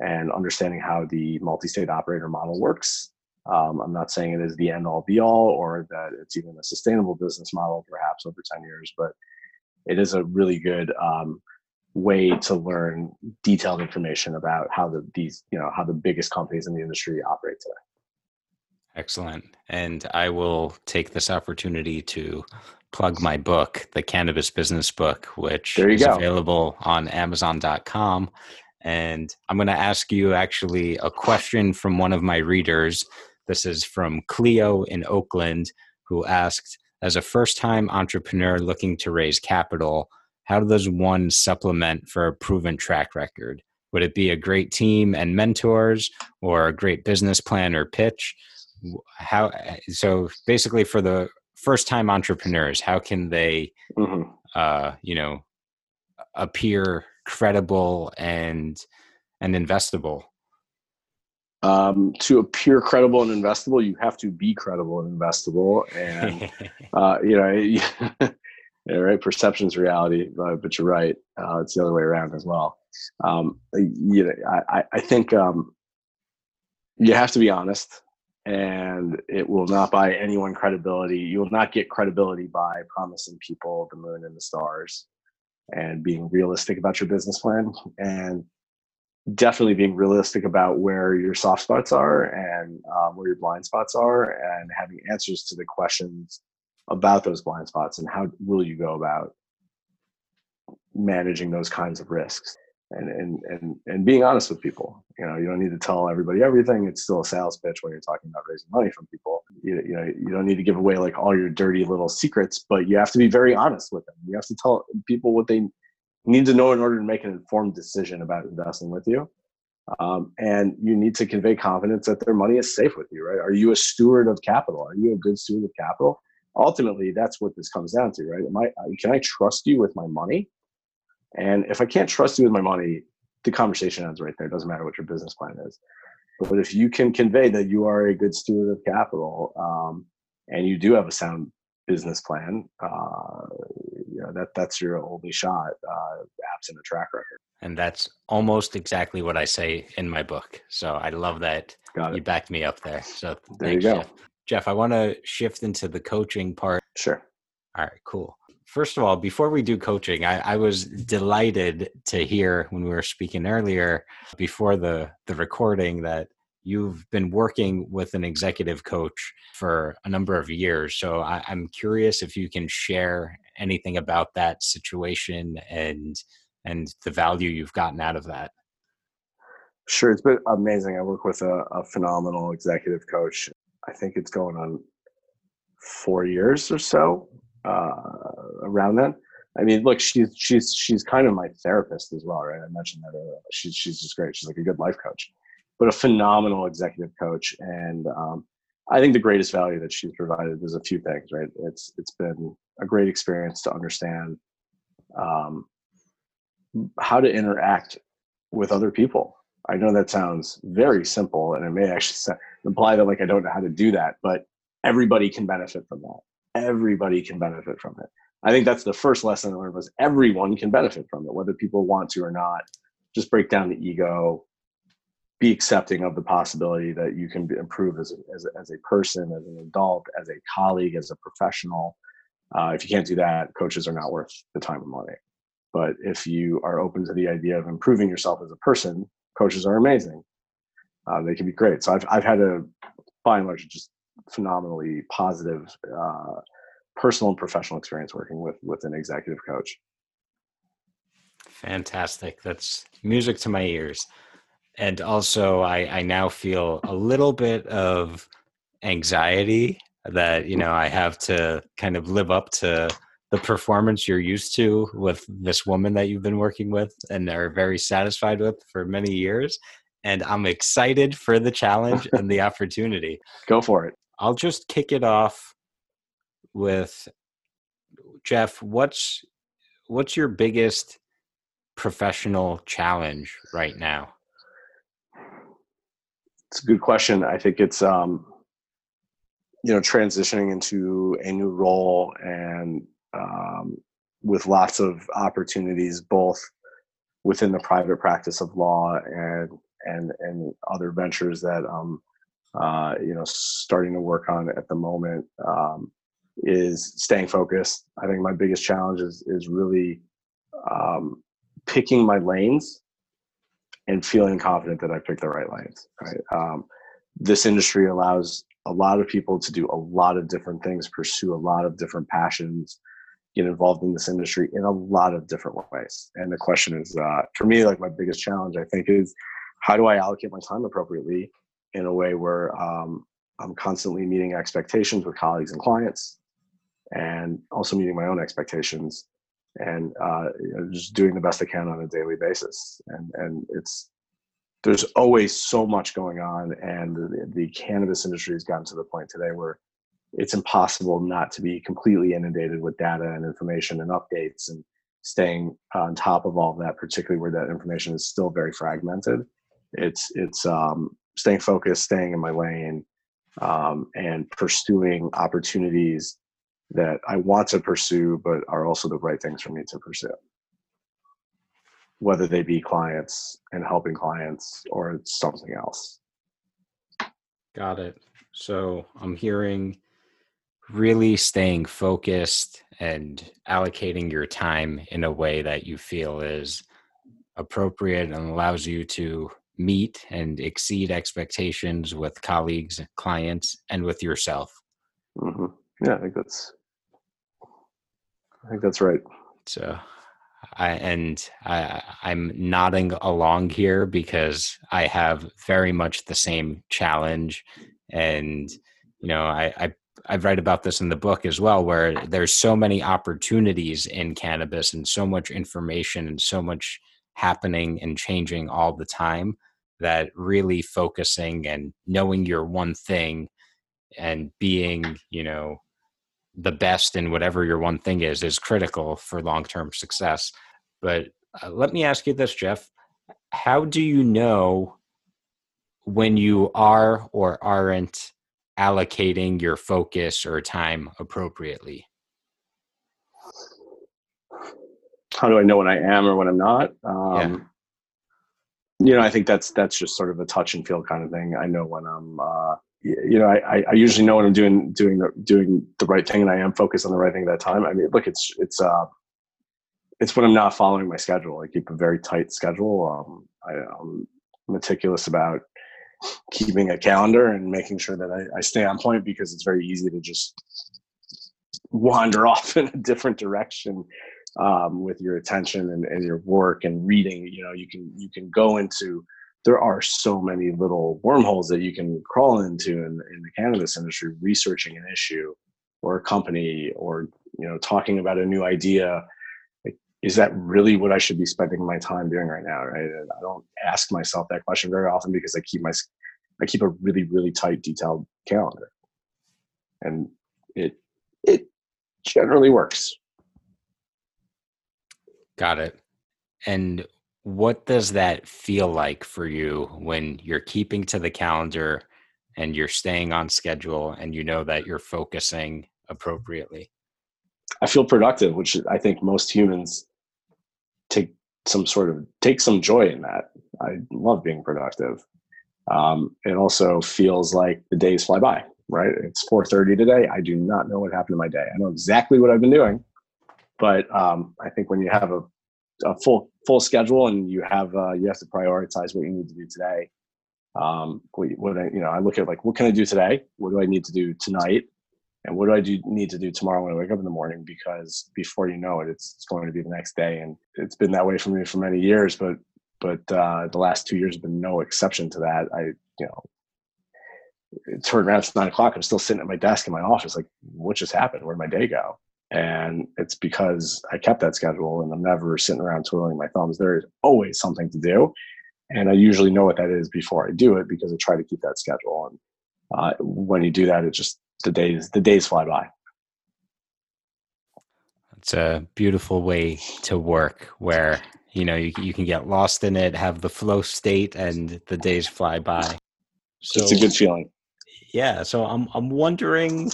and understanding how the multi-state operator model works. Um, I'm not saying it is the end all be all or that it's even a sustainable business model perhaps over 10 years, but it is a really good um, way to learn detailed information about how the these you know how the biggest companies in the industry operate today. Excellent. And I will take this opportunity to plug my book, the Cannabis Business Book, which is go. available on Amazon.com. And I'm going to ask you actually a question from one of my readers. This is from Cleo in Oakland, who asked As a first time entrepreneur looking to raise capital, how does one supplement for a proven track record? Would it be a great team and mentors or a great business plan or pitch? How so basically for the first time entrepreneurs how can they mm-hmm. uh, you know appear credible and and investable um, to appear credible and investable you have to be credible and investable and uh, you know yeah, right perception's reality but, but you're right uh, it's the other way around as well um, you know, I, I think um, you have to be honest and it will not buy anyone credibility. You will not get credibility by promising people the moon and the stars and being realistic about your business plan and definitely being realistic about where your soft spots are and um, where your blind spots are and having answers to the questions about those blind spots and how will you go about managing those kinds of risks and and and and being honest with people. You know, you don't need to tell everybody everything. It's still a sales pitch when you're talking about raising money from people. You, you know, you don't need to give away like all your dirty little secrets, but you have to be very honest with them. You have to tell people what they need to know in order to make an informed decision about investing with you. Um, and you need to convey confidence that their money is safe with you, right? Are you a steward of capital? Are you a good steward of capital? Ultimately, that's what this comes down to, right? Am I, can I trust you with my money? And if I can't trust you with my money, the conversation ends right there. It doesn't matter what your business plan is. But if you can convey that you are a good steward of capital um, and you do have a sound business plan, uh, you know, that that's your only shot, uh, absent a track record. And that's almost exactly what I say in my book. So I love that you backed me up there. So there you go. Jeff. Jeff, I want to shift into the coaching part. Sure. All right, cool first of all, before we do coaching, I, I, was delighted to hear when we were speaking earlier before the, the recording that you've been working with an executive coach for a number of years. So I, I'm curious if you can share anything about that situation and and the value you've gotten out of that. Sure, it's been amazing. I work with a, a phenomenal executive coach. I think it's going on four years or so uh, around that. I mean, look, she's she's she's kind of my therapist as well, right? I mentioned that earlier. She's she's just great. She's like a good life coach, but a phenomenal executive coach. And um, I think the greatest value that she's provided is a few things, right? It's it's been a great experience to understand um, how to interact with other people. I know that sounds very simple, and it may actually imply that like I don't know how to do that, but everybody can benefit from that everybody can benefit from it. I think that's the first lesson I learned was everyone can benefit from it, whether people want to or not. Just break down the ego, be accepting of the possibility that you can improve as a, as a, as a person, as an adult, as a colleague, as a professional. Uh, if you can't do that, coaches are not worth the time and money. But if you are open to the idea of improving yourself as a person, coaches are amazing. Uh, they can be great. So I've I've had a by and large just phenomenally positive uh, personal and professional experience working with with an executive coach. Fantastic. That's music to my ears. And also I, I now feel a little bit of anxiety that, you know, I have to kind of live up to the performance you're used to with this woman that you've been working with and are very satisfied with for many years. And I'm excited for the challenge and the opportunity. Go for it. I'll just kick it off with Jeff. What's what's your biggest professional challenge right now? It's a good question. I think it's um, you know transitioning into a new role and um, with lots of opportunities, both within the private practice of law and and and other ventures that um uh, you know starting to work on at the moment um, is staying focused. I think my biggest challenge is is really um, picking my lanes and feeling confident that I picked the right lanes. Right. Um, this industry allows a lot of people to do a lot of different things, pursue a lot of different passions, get involved in this industry in a lot of different ways. And the question is, uh, for me, like my biggest challenge, I think, is how do I allocate my time appropriately in a way where um, I'm constantly meeting expectations with colleagues and clients, and also meeting my own expectations, and uh, you know, just doing the best I can on a daily basis. And and it's there's always so much going on, and the, the cannabis industry has gotten to the point today where it's impossible not to be completely inundated with data and information and updates and staying on top of all of that, particularly where that information is still very fragmented. It's it's um, staying focused, staying in my lane, um, and pursuing opportunities that I want to pursue, but are also the right things for me to pursue. Whether they be clients and helping clients or something else. Got it. So I'm hearing really staying focused and allocating your time in a way that you feel is appropriate and allows you to meet and exceed expectations with colleagues, clients, and with yourself. Mm-hmm. Yeah, I think that's. I think that's right. So, I and I, I'm nodding along here because I have very much the same challenge, and you know, I, I I write about this in the book as well, where there's so many opportunities in cannabis and so much information and so much happening and changing all the time that really focusing and knowing your one thing and being, you know, the best in whatever your one thing is is critical for long-term success. But uh, let me ask you this, Jeff. How do you know when you are or aren't allocating your focus or time appropriately? How do I know when I am or when I'm not? Um, yeah you know, I think that's that's just sort of a touch and feel kind of thing. I know when I'm, uh, you know, I, I usually know when I'm doing doing the doing the right thing, and I am focused on the right thing at that time. I mean, look, it's it's uh, it's when I'm not following my schedule. I keep a very tight schedule. Um, I, am meticulous about keeping a calendar and making sure that I, I stay on point because it's very easy to just wander off in a different direction um, with your attention and, and your work and reading. You know you can you can go into there are so many little wormholes that you can crawl into in, in the cannabis industry researching an issue or a company or you know talking about a new idea is that really what i should be spending my time doing right now right and i don't ask myself that question very often because i keep my i keep a really really tight detailed calendar and it it generally works Got it. And what does that feel like for you when you're keeping to the calendar and you're staying on schedule and you know that you're focusing appropriately? I feel productive, which I think most humans take some sort of take some joy in that. I love being productive. Um, it also feels like the days fly by. Right? It's 4:30 today. I do not know what happened to my day. I know exactly what I've been doing, but um, I think when you have a, a full full schedule and you have uh, you have to prioritize what you need to do today. Um, what, what I, you know, I look at like what can I do today? What do I need to do tonight? And what do I do need to do tomorrow when I wake up in the morning? Because before you know it, it's, it's going to be the next day, and it's been that way for me for many years. But but uh, the last two years have been no exception to that. I you know, turned around. It's nine o'clock. I'm still sitting at my desk in my office. Like, what just happened? Where'd my day go? And it's because I kept that schedule, and I'm never sitting around twiddling my thumbs. There is always something to do, and I usually know what that is before I do it because I try to keep that schedule. And uh, when you do that, it just the days the days fly by. It's a beautiful way to work where you know you, you can get lost in it, have the flow state, and the days fly by. So it's a good feeling. Yeah. So I'm I'm wondering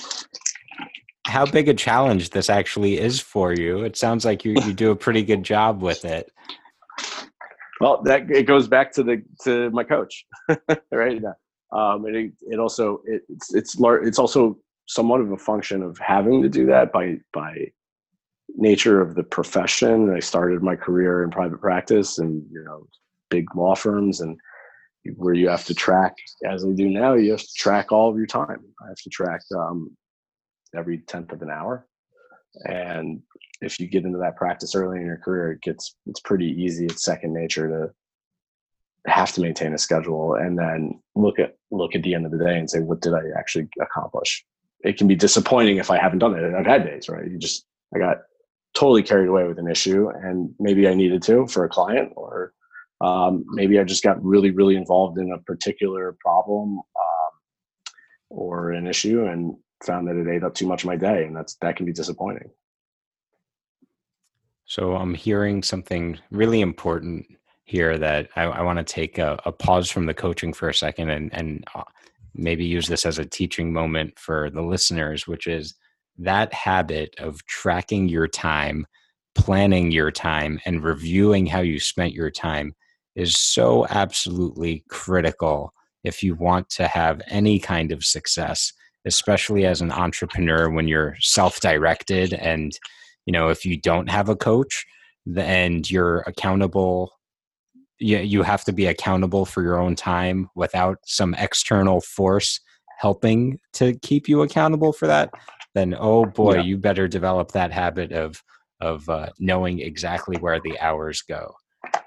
how big a challenge this actually is for you. It sounds like you, you do a pretty good job with it. Well, that it goes back to the to my coach, right? Um, and it, it also it, it's it's it's also somewhat of a function of having to do that by by nature of the profession. I started my career in private practice and you know big law firms and where you have to track as I do now. You have to track all of your time. I have to track um, every tenth of an hour, and if you get into that practice early in your career, it gets it's pretty easy. It's second nature to have to maintain a schedule and then look at look at the end of the day and say what did i actually accomplish? It can be disappointing if i haven't done it. I've had days right? You just i got totally carried away with an issue and maybe i needed to for a client or um, maybe i just got really really involved in a particular problem um, or an issue and found that it ate up too much of my day and that's that can be disappointing. So i'm hearing something really important here that I, I want to take a, a, pause from the coaching for a second and, and uh, maybe use this as a teaching moment for the listeners, which is that habit of tracking your time, planning your time, and reviewing how you spent your time is so absolutely critical if you want to have any kind of success especially as an entrepreneur when you're self-directed and you know if you don't have a coach and you're accountable you, you have to be accountable for your own time without some external force helping to keep you accountable for that then oh boy yeah. you better develop that habit of of uh, knowing exactly where the hours go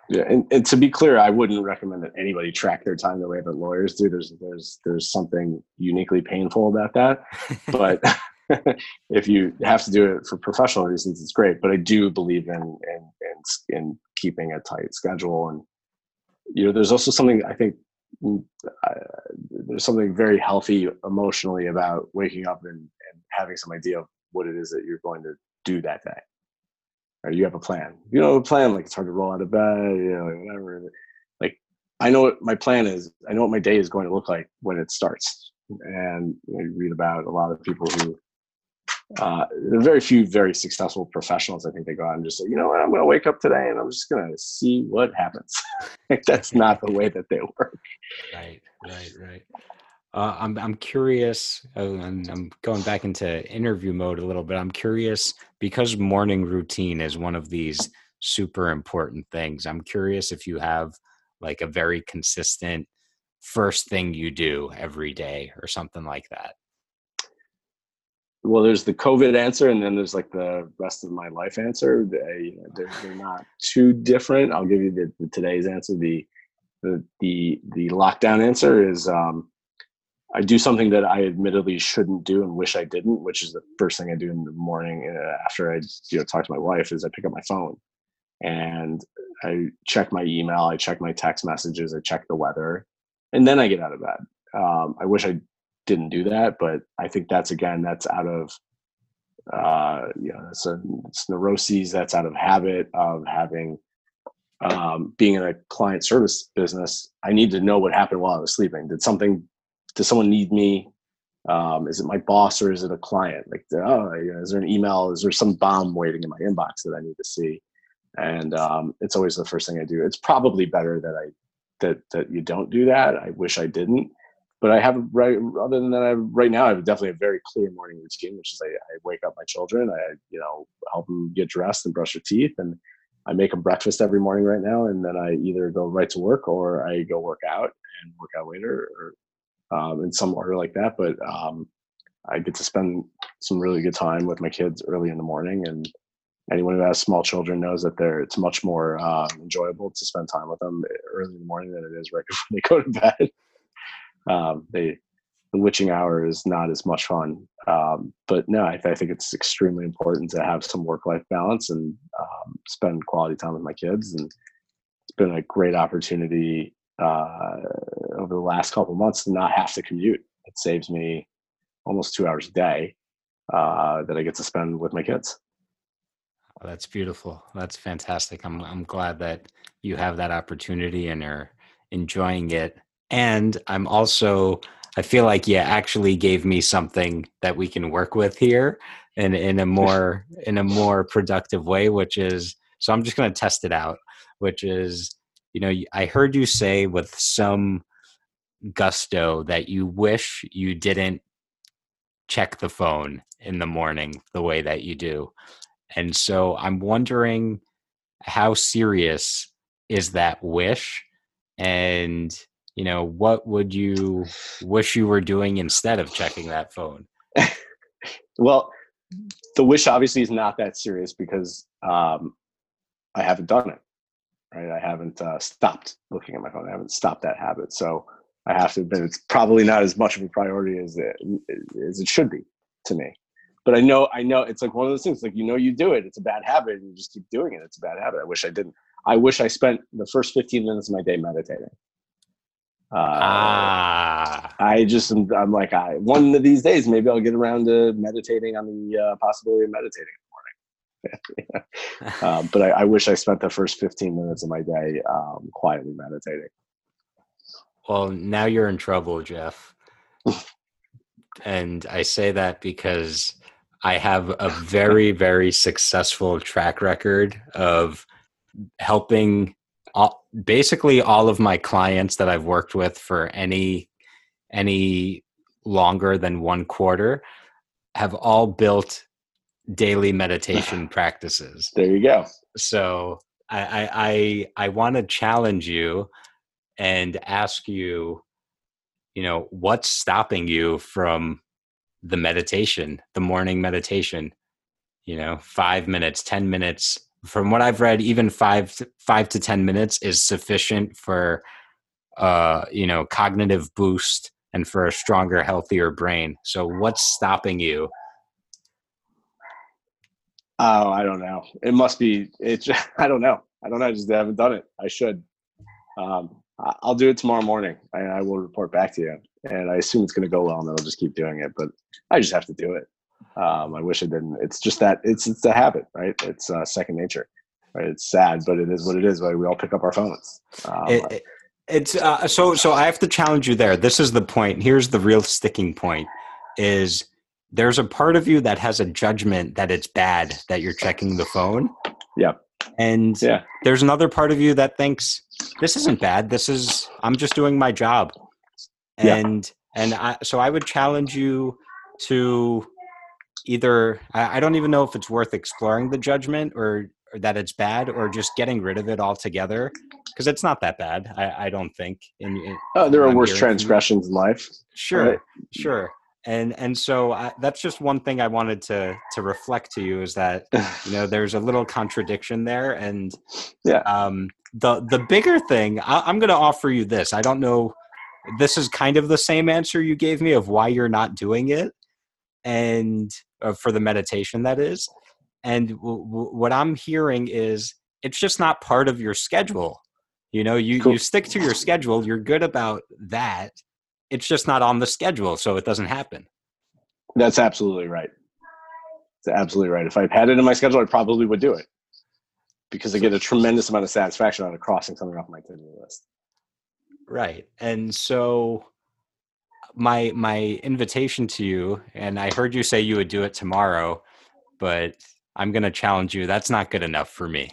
yeah and, and to be clear i wouldn't recommend that anybody track their time the way that lawyers do there's there's there's something uniquely painful about that but if you have to do it for professional reasons it's great but i do believe in in in, in keeping a tight schedule and you know there's also something i think uh, there's something very healthy emotionally about waking up and, and having some idea of what it is that you're going to do that day. Or you have a plan. You know a plan like it's hard to roll out of bed you know whatever. Like i know what my plan is. I know what my day is going to look like when it starts. And you, know, you read about a lot of people who uh, very few very successful professionals. I think they go out and just say, you know what, I'm going to wake up today and I'm just going to see what happens. That's not the way that they work. Right, right, right. Uh, I'm I'm curious, uh, and I'm going back into interview mode a little bit. I'm curious because morning routine is one of these super important things. I'm curious if you have like a very consistent first thing you do every day or something like that well there's the covid answer and then there's like the rest of my life answer. They, they're, they're not too different. I'll give you the, the, today's answer. The the the the lockdown answer is um i do something that i admittedly shouldn't do and wish i didn't which is the first thing i do in the morning uh, after i you know talk to my wife is i pick up my phone and i check my email i check my text messages i check the weather and then i get out of bed. Um, i wish i didn't do that. But I think that's again that's out of uh, you know it's, a, it's neuroses that's out of habit of having um, being in a client service business. I need to know what happened while I was sleeping. Did something? Did someone need me? Um, is it my boss or is it a client? Like, oh, is there an email? Is there some bomb waiting in my inbox that I need to see? And um, it's always the first thing I do. It's probably better that I that that you don't do that. I wish I didn't, but I have right. Other than that, I right now I have definitely a very clear morning routine, which is I, I wake up my children, I you know help them get dressed and brush their teeth, and I make them breakfast every morning right now, and then I either go right to work or I go work out and work out later, or um, in some order like that. But um, I get to spend some really good time with my kids early in the morning, and anyone who has small children knows that they're it's much more uh, enjoyable to spend time with them early in the morning than it is right before they go to bed. Um, they the witching hour is not as much fun. Um, but no, I, I, think it's extremely important to have some work life balance and um, spend quality time with my kids. And it's been a great opportunity uh, over the last couple months to not have to commute. It saves me almost two hours a day uh, that I get to spend with my kids. Oh, that's beautiful. That's fantastic. I'm I'm glad that you have that opportunity and are enjoying it. And I'm also I feel like you actually gave me something that we can work with here in in a more in a more productive way, which is so I'm just going to test it out, which is you know I heard you say with some gusto that you wish you didn't check the phone in the morning the way that you do. And so I'm wondering how serious is that wish and you know what would you wish you were doing instead of checking that phone? Well the wish obviously is not that serious because um, i haven't done it right? I haven't uh, stopped looking at my phone. I haven't stopped that habit. So i have to admit it's probably not as much of a priority as it, as it should be to me. But i know i know it's like one of those things like you know you do it it's a bad habit and you just keep doing it it's a bad habit. I wish i didn't. I wish i spent the first 15 minutes of my day meditating uh, ah. I just am, I'm like I one of these days maybe I'll get around to meditating on the uh, possibility of meditating in the morning. um, but I, I, wish I spent the first 15 minutes of my day um, quietly meditating. Well, now you're in trouble, Jeff. and I say that because I have a very, very successful track record of helping all, basically all of my clients that I've worked with for any any longer than one quarter have all built daily meditation practices. There you go. So I I I, I want to challenge you and ask you, you know, what's stopping you from the meditation, the morning meditation? You know, five minutes, ten minutes, from what I've read, even five five to ten minutes is sufficient for uh, you know cognitive boost and for a stronger, healthier brain. So, what's stopping you? Oh, I don't know. It must be. It's. I don't know. I don't know. I just haven't done it. I should. Um, I'll do it tomorrow morning. and I will report back to you, and I assume it's going to go well, and I'll just keep doing it. But I just have to do it. Um, I wish I didn't. It's just that it's it's a habit, right? It's uh, second nature. Right? It's sad, but it is what it is. Right? We all pick up our phones. Um, it, it, it's uh, so so. I have to challenge you there. This is the point. Here's the real sticking point: is there's a part of you that has a judgment that it's bad that you're checking the phone. Yeah. And yeah. there's another part of you that thinks this isn't bad. This is I'm just doing my job. And yeah. and I, so I would challenge you to either I, I don't even know if it's worth exploring the judgment or, or that it's bad or just getting rid of it altogether because it's not that bad. I, I don't think. In, in oh, there are worse transgressions in life. Sure, right? sure. And and so I, that's just one thing I wanted to to reflect to you is that you know there's a little contradiction there, and yeah. Um, the the bigger thing I, I'm going to offer you this. I don't know. This is kind of the same answer you gave me of why you're not doing it, and uh, for the meditation that is. And w- w- what i'm hearing is it's just not part of your schedule. You know you cool. you stick to your schedule you're good about that. It's just not on the schedule so it doesn't happen. That's absolutely right. That's absolutely right. If i had it in my schedule i probably would do it. Because i get a tremendous amount of satisfaction out of crossing something off my to-do list. Right. And so my my invitation to you, and I heard you say you would do it tomorrow, but I'm going to challenge you. That's not good enough for me.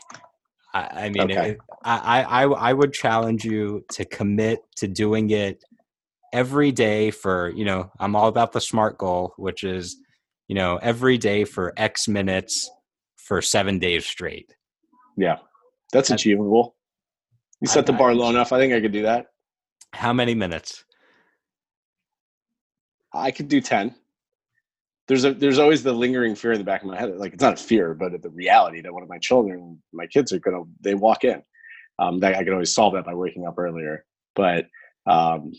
I, I mean, Okay. it, I, I I would challenge you to commit to doing it every day for you know. I'm all about the smart goal, which is you know every day for X minutes for seven days straight. Yeah, that's achievable. You set the bar low enough. I think I could do that. How many minutes? I could do ten. There's a there's always the lingering fear in the back of my head. Like it's not a fear, but the reality that one of my children, my kids are gonna they walk in. Um, that I can always solve that by waking up earlier. But um,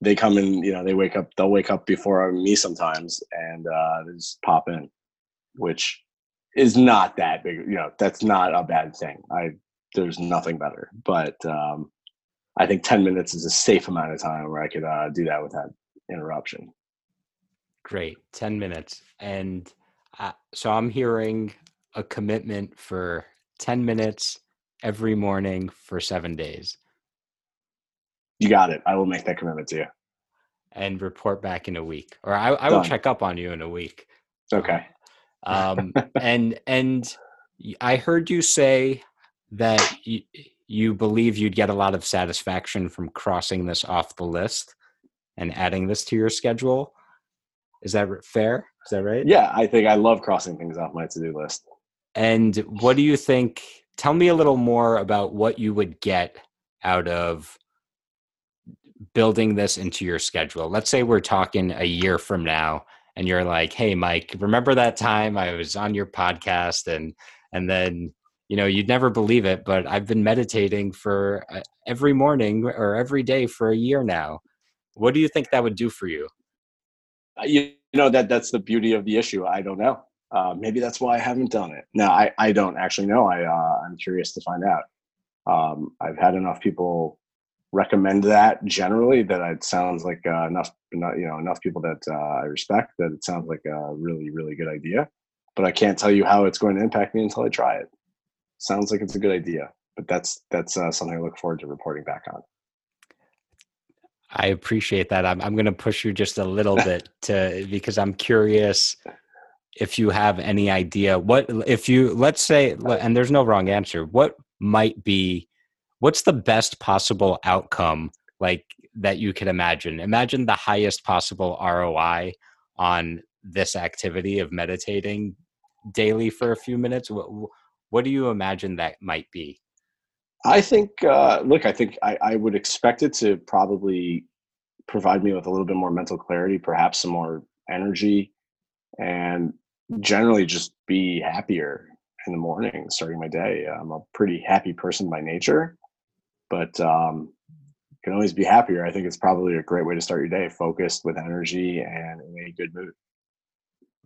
they come in, you know, they wake up. They'll wake up before me sometimes, and uh, they just pop in, which is not that big. You know, that's not a bad thing. I there's nothing better. But um, I think ten minutes is a safe amount of time where I could uh, do that without interruption. Great, ten minutes, and uh, so I'm hearing a commitment for ten minutes every morning for seven days, You got it. I will make that commitment to you. and report back in a week, or I, I will check up on you in a week. Okay. um, and and I heard you say that you, you believe you'd get a lot of satisfaction from crossing this off the list and adding this to your schedule. Is that fair? Is that right? Yeah, I think I love crossing things off my to-do list. And what do you think? Tell me a little more about what you would get out of building this into your schedule. Let's say we're talking a year from now and you're like, "Hey Mike, remember that time I was on your podcast and and then you know, you'd never believe it, but I've been meditating for uh, every morning or every day for a year now." What do you think that would do for you? You, know that that's the beauty of the issue. I don't know. Uh, maybe that's why I haven't done it. No, I, I don't actually know. I uh, I'm curious to find out. Um, I've had enough people recommend that generally that it sounds like uh, enough enough you know enough people that uh, I respect that it sounds like a really really good idea. But I can't tell you how it's going to impact me until I try it. Sounds like it's a good idea, but that's that's uh, something I look forward to reporting back on. I appreciate that. I'm I'm going to push you just a little bit to because I'm curious if you have any idea what if you let's say and there's no wrong answer. What might be what's the best possible outcome like that you can imagine? Imagine the highest possible ROI on this activity of meditating daily for a few minutes. What what do you imagine that might be? I think, uh, look, I think I, I would expect it to probably provide me with a little bit more mental clarity, perhaps some more energy, and generally just be happier in the morning starting my day. I'm a pretty happy person by nature, but um, can always be happier. I think it's probably a great way to start your day, focused with energy and in a good mood.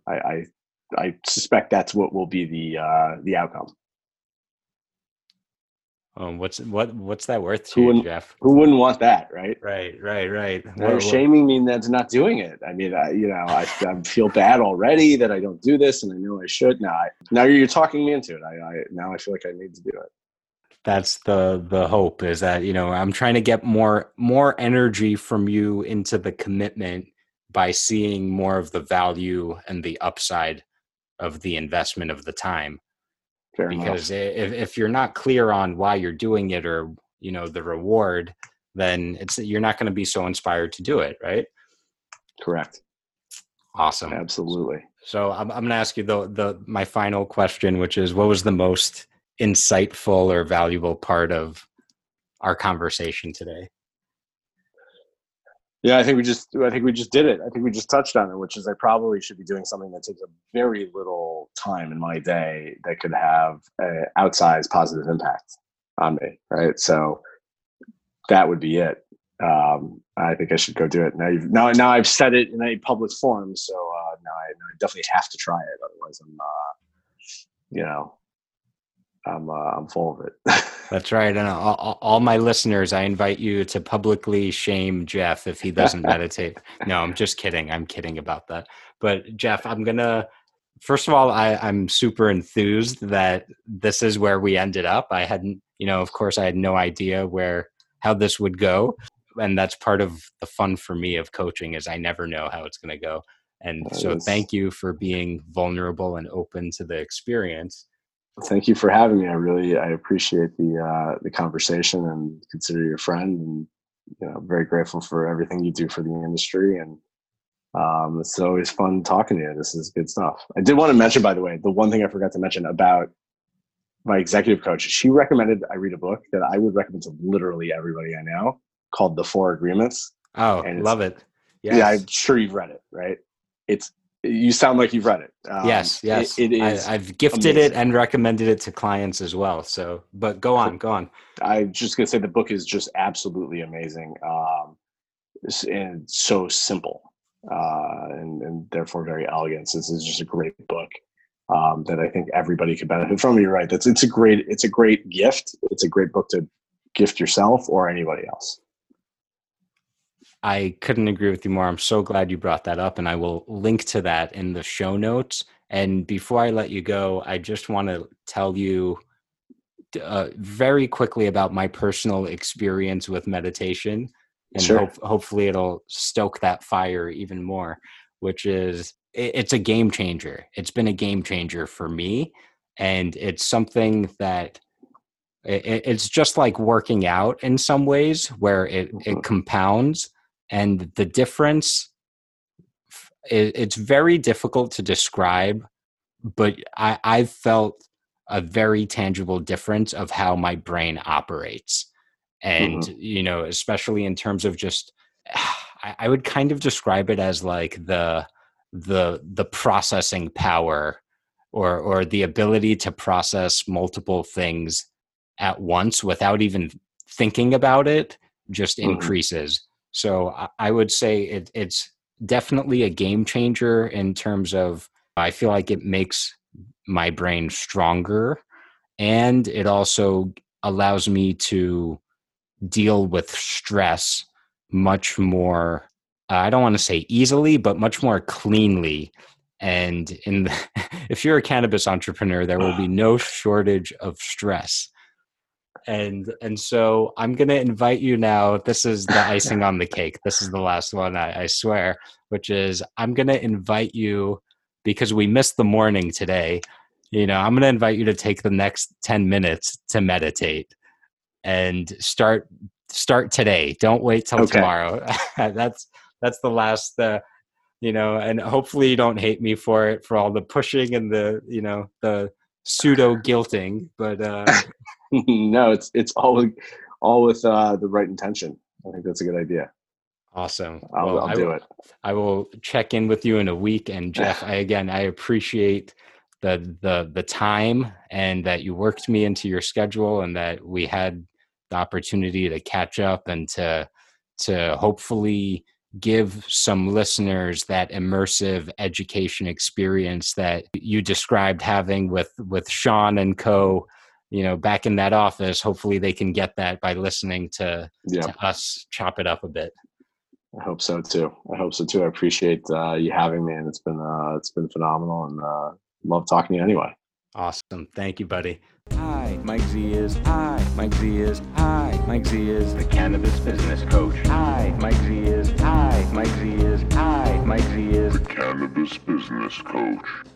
I, I, I suspect that's what will be the uh, the outcome. Um, what's what what's that worth to you, Jeff? Who wouldn't want that, right? Right, right, right. Now What- you're what- shaming me that's not doing it. I mean, I, you know, I, I feel bad already that I don't do this, and I know I should. Now, I, now you're talking me into it. I, I now I feel like I need to do it. that's the the hope is that you know i'm trying to get more more energy from you into the commitment by seeing more of the value and the upside of the investment of the time Fair because if, if you're not clear on why you're doing it or you know the reward then it's you're not going to be so inspired to do it right Correct. awesome Absolutely. so i'm, I'm going to ask you the the my final question which is what was the most insightful or valuable part of our conversation today Yeah, I think we just I think we just did it. I think we just touched on it, which is I probably should be doing something that takes a very little time in my day that could have an outsized positive impact on me. Right. So that would be it. Um, I think I should go do it now. You've, now, now I've said it in a public forum, so uh, now, I, now I definitely have to try it. Otherwise, I'm, uh, you know, I'm uh, I'm full of it. That's right. And all, all- all my listeners, I invite you to publicly shame Jeff if he doesn't meditate. No, I'm just kidding. I'm kidding about that. But Jeff, I'm going to, first of all, I, I'm super enthused that this is where we ended up. I hadn't, you know, of course, I had no idea where, how this would go. And that's part of the fun for me of coaching is I never know how it's going to go. And That so is- thank you for being vulnerable and open to the experience thank you for having me. I really I appreciate the uh, the conversation and consider you a friend, and you know, very grateful for everything you do for the industry. And um, it's always fun talking to you. This is good stuff. I did want to mention, by the way, the one thing I forgot to mention about my executive coach. She recommended I read a book that I would recommend to literally everybody I know called The Four Agreements. Oh, and love it. Yes. Yeah, I'm sure you've read it, right? It's you sound like you've read it. Um, yes, yes. it, it is. I, have gifted amazing. it and recommended it to clients as well. So, but go on, go on. I'm just gonna say the book is just absolutely amazing, um, and so simple, uh, and, and therefore very elegant. This is just a great book um, that I think everybody could benefit from. You're right. That's it's a great it's a great gift. It's a great book to gift yourself or anybody else. I couldn't agree with you more. I'm so glad you brought that up, and I will link to that in the show notes. And before I let you go, I just want to tell you uh, very quickly about my personal experience with meditation, and sure. hope, hopefully it'll stoke that fire even more. Which is, it, it's a game changer. It's been a game changer for me, and it's something that it, it's just like working out in some ways, where it it mm-hmm. compounds and the difference it's very difficult to describe but I, i've felt a very tangible difference of how my brain operates and mm-hmm. you know especially in terms of just I, I would kind of describe it as like the the the processing power or or the ability to process multiple things at once without even thinking about it just mm-hmm. increases so I would say it, it's definitely a game changer in terms of I feel like it makes my brain stronger and it also allows me to deal with stress much more I don't want to say easily but much more cleanly and in the, if you're a cannabis entrepreneur there will be no shortage of stress and and so i'm going to invite you now this is the icing on the cake. This is the last one i, I swear which is i'm going to invite you because we missed the morning today you know i'm going to invite you to take the next 10 minutes to meditate and start start today. Don't wait till okay. tomorrow. That's that's the last uh, you know and hopefully you don't hate me for it for all the pushing and the you know the pseudo guilting but uh no, it's it's all with, all with uh, the right intention. I think that's a good idea. Awesome. I'll, well, I'll do will, it. I will check in with you in a week. And Jeff, I, again, I appreciate the the the time and that you worked me into your schedule and that we had the opportunity to catch up and to to hopefully give some listeners that immersive education experience that you described having with with Sean and co you know back in that office. Hopefully they can get that by listening to, yeah. to us chop it up a bit. I hope so too. I hope so too. I appreciate uh, you having me and it's been uh, it's been phenomenal and uh, love talking to you anyway. Awesome. Thank you buddy. Hi, Mike Z is. Hi, Mike Z is. Hi, Mike Z is the cannabis business coach. Hi, Mike Z is. Hi, Mike Z is. Hi, Mike Z is the cannabis business coach.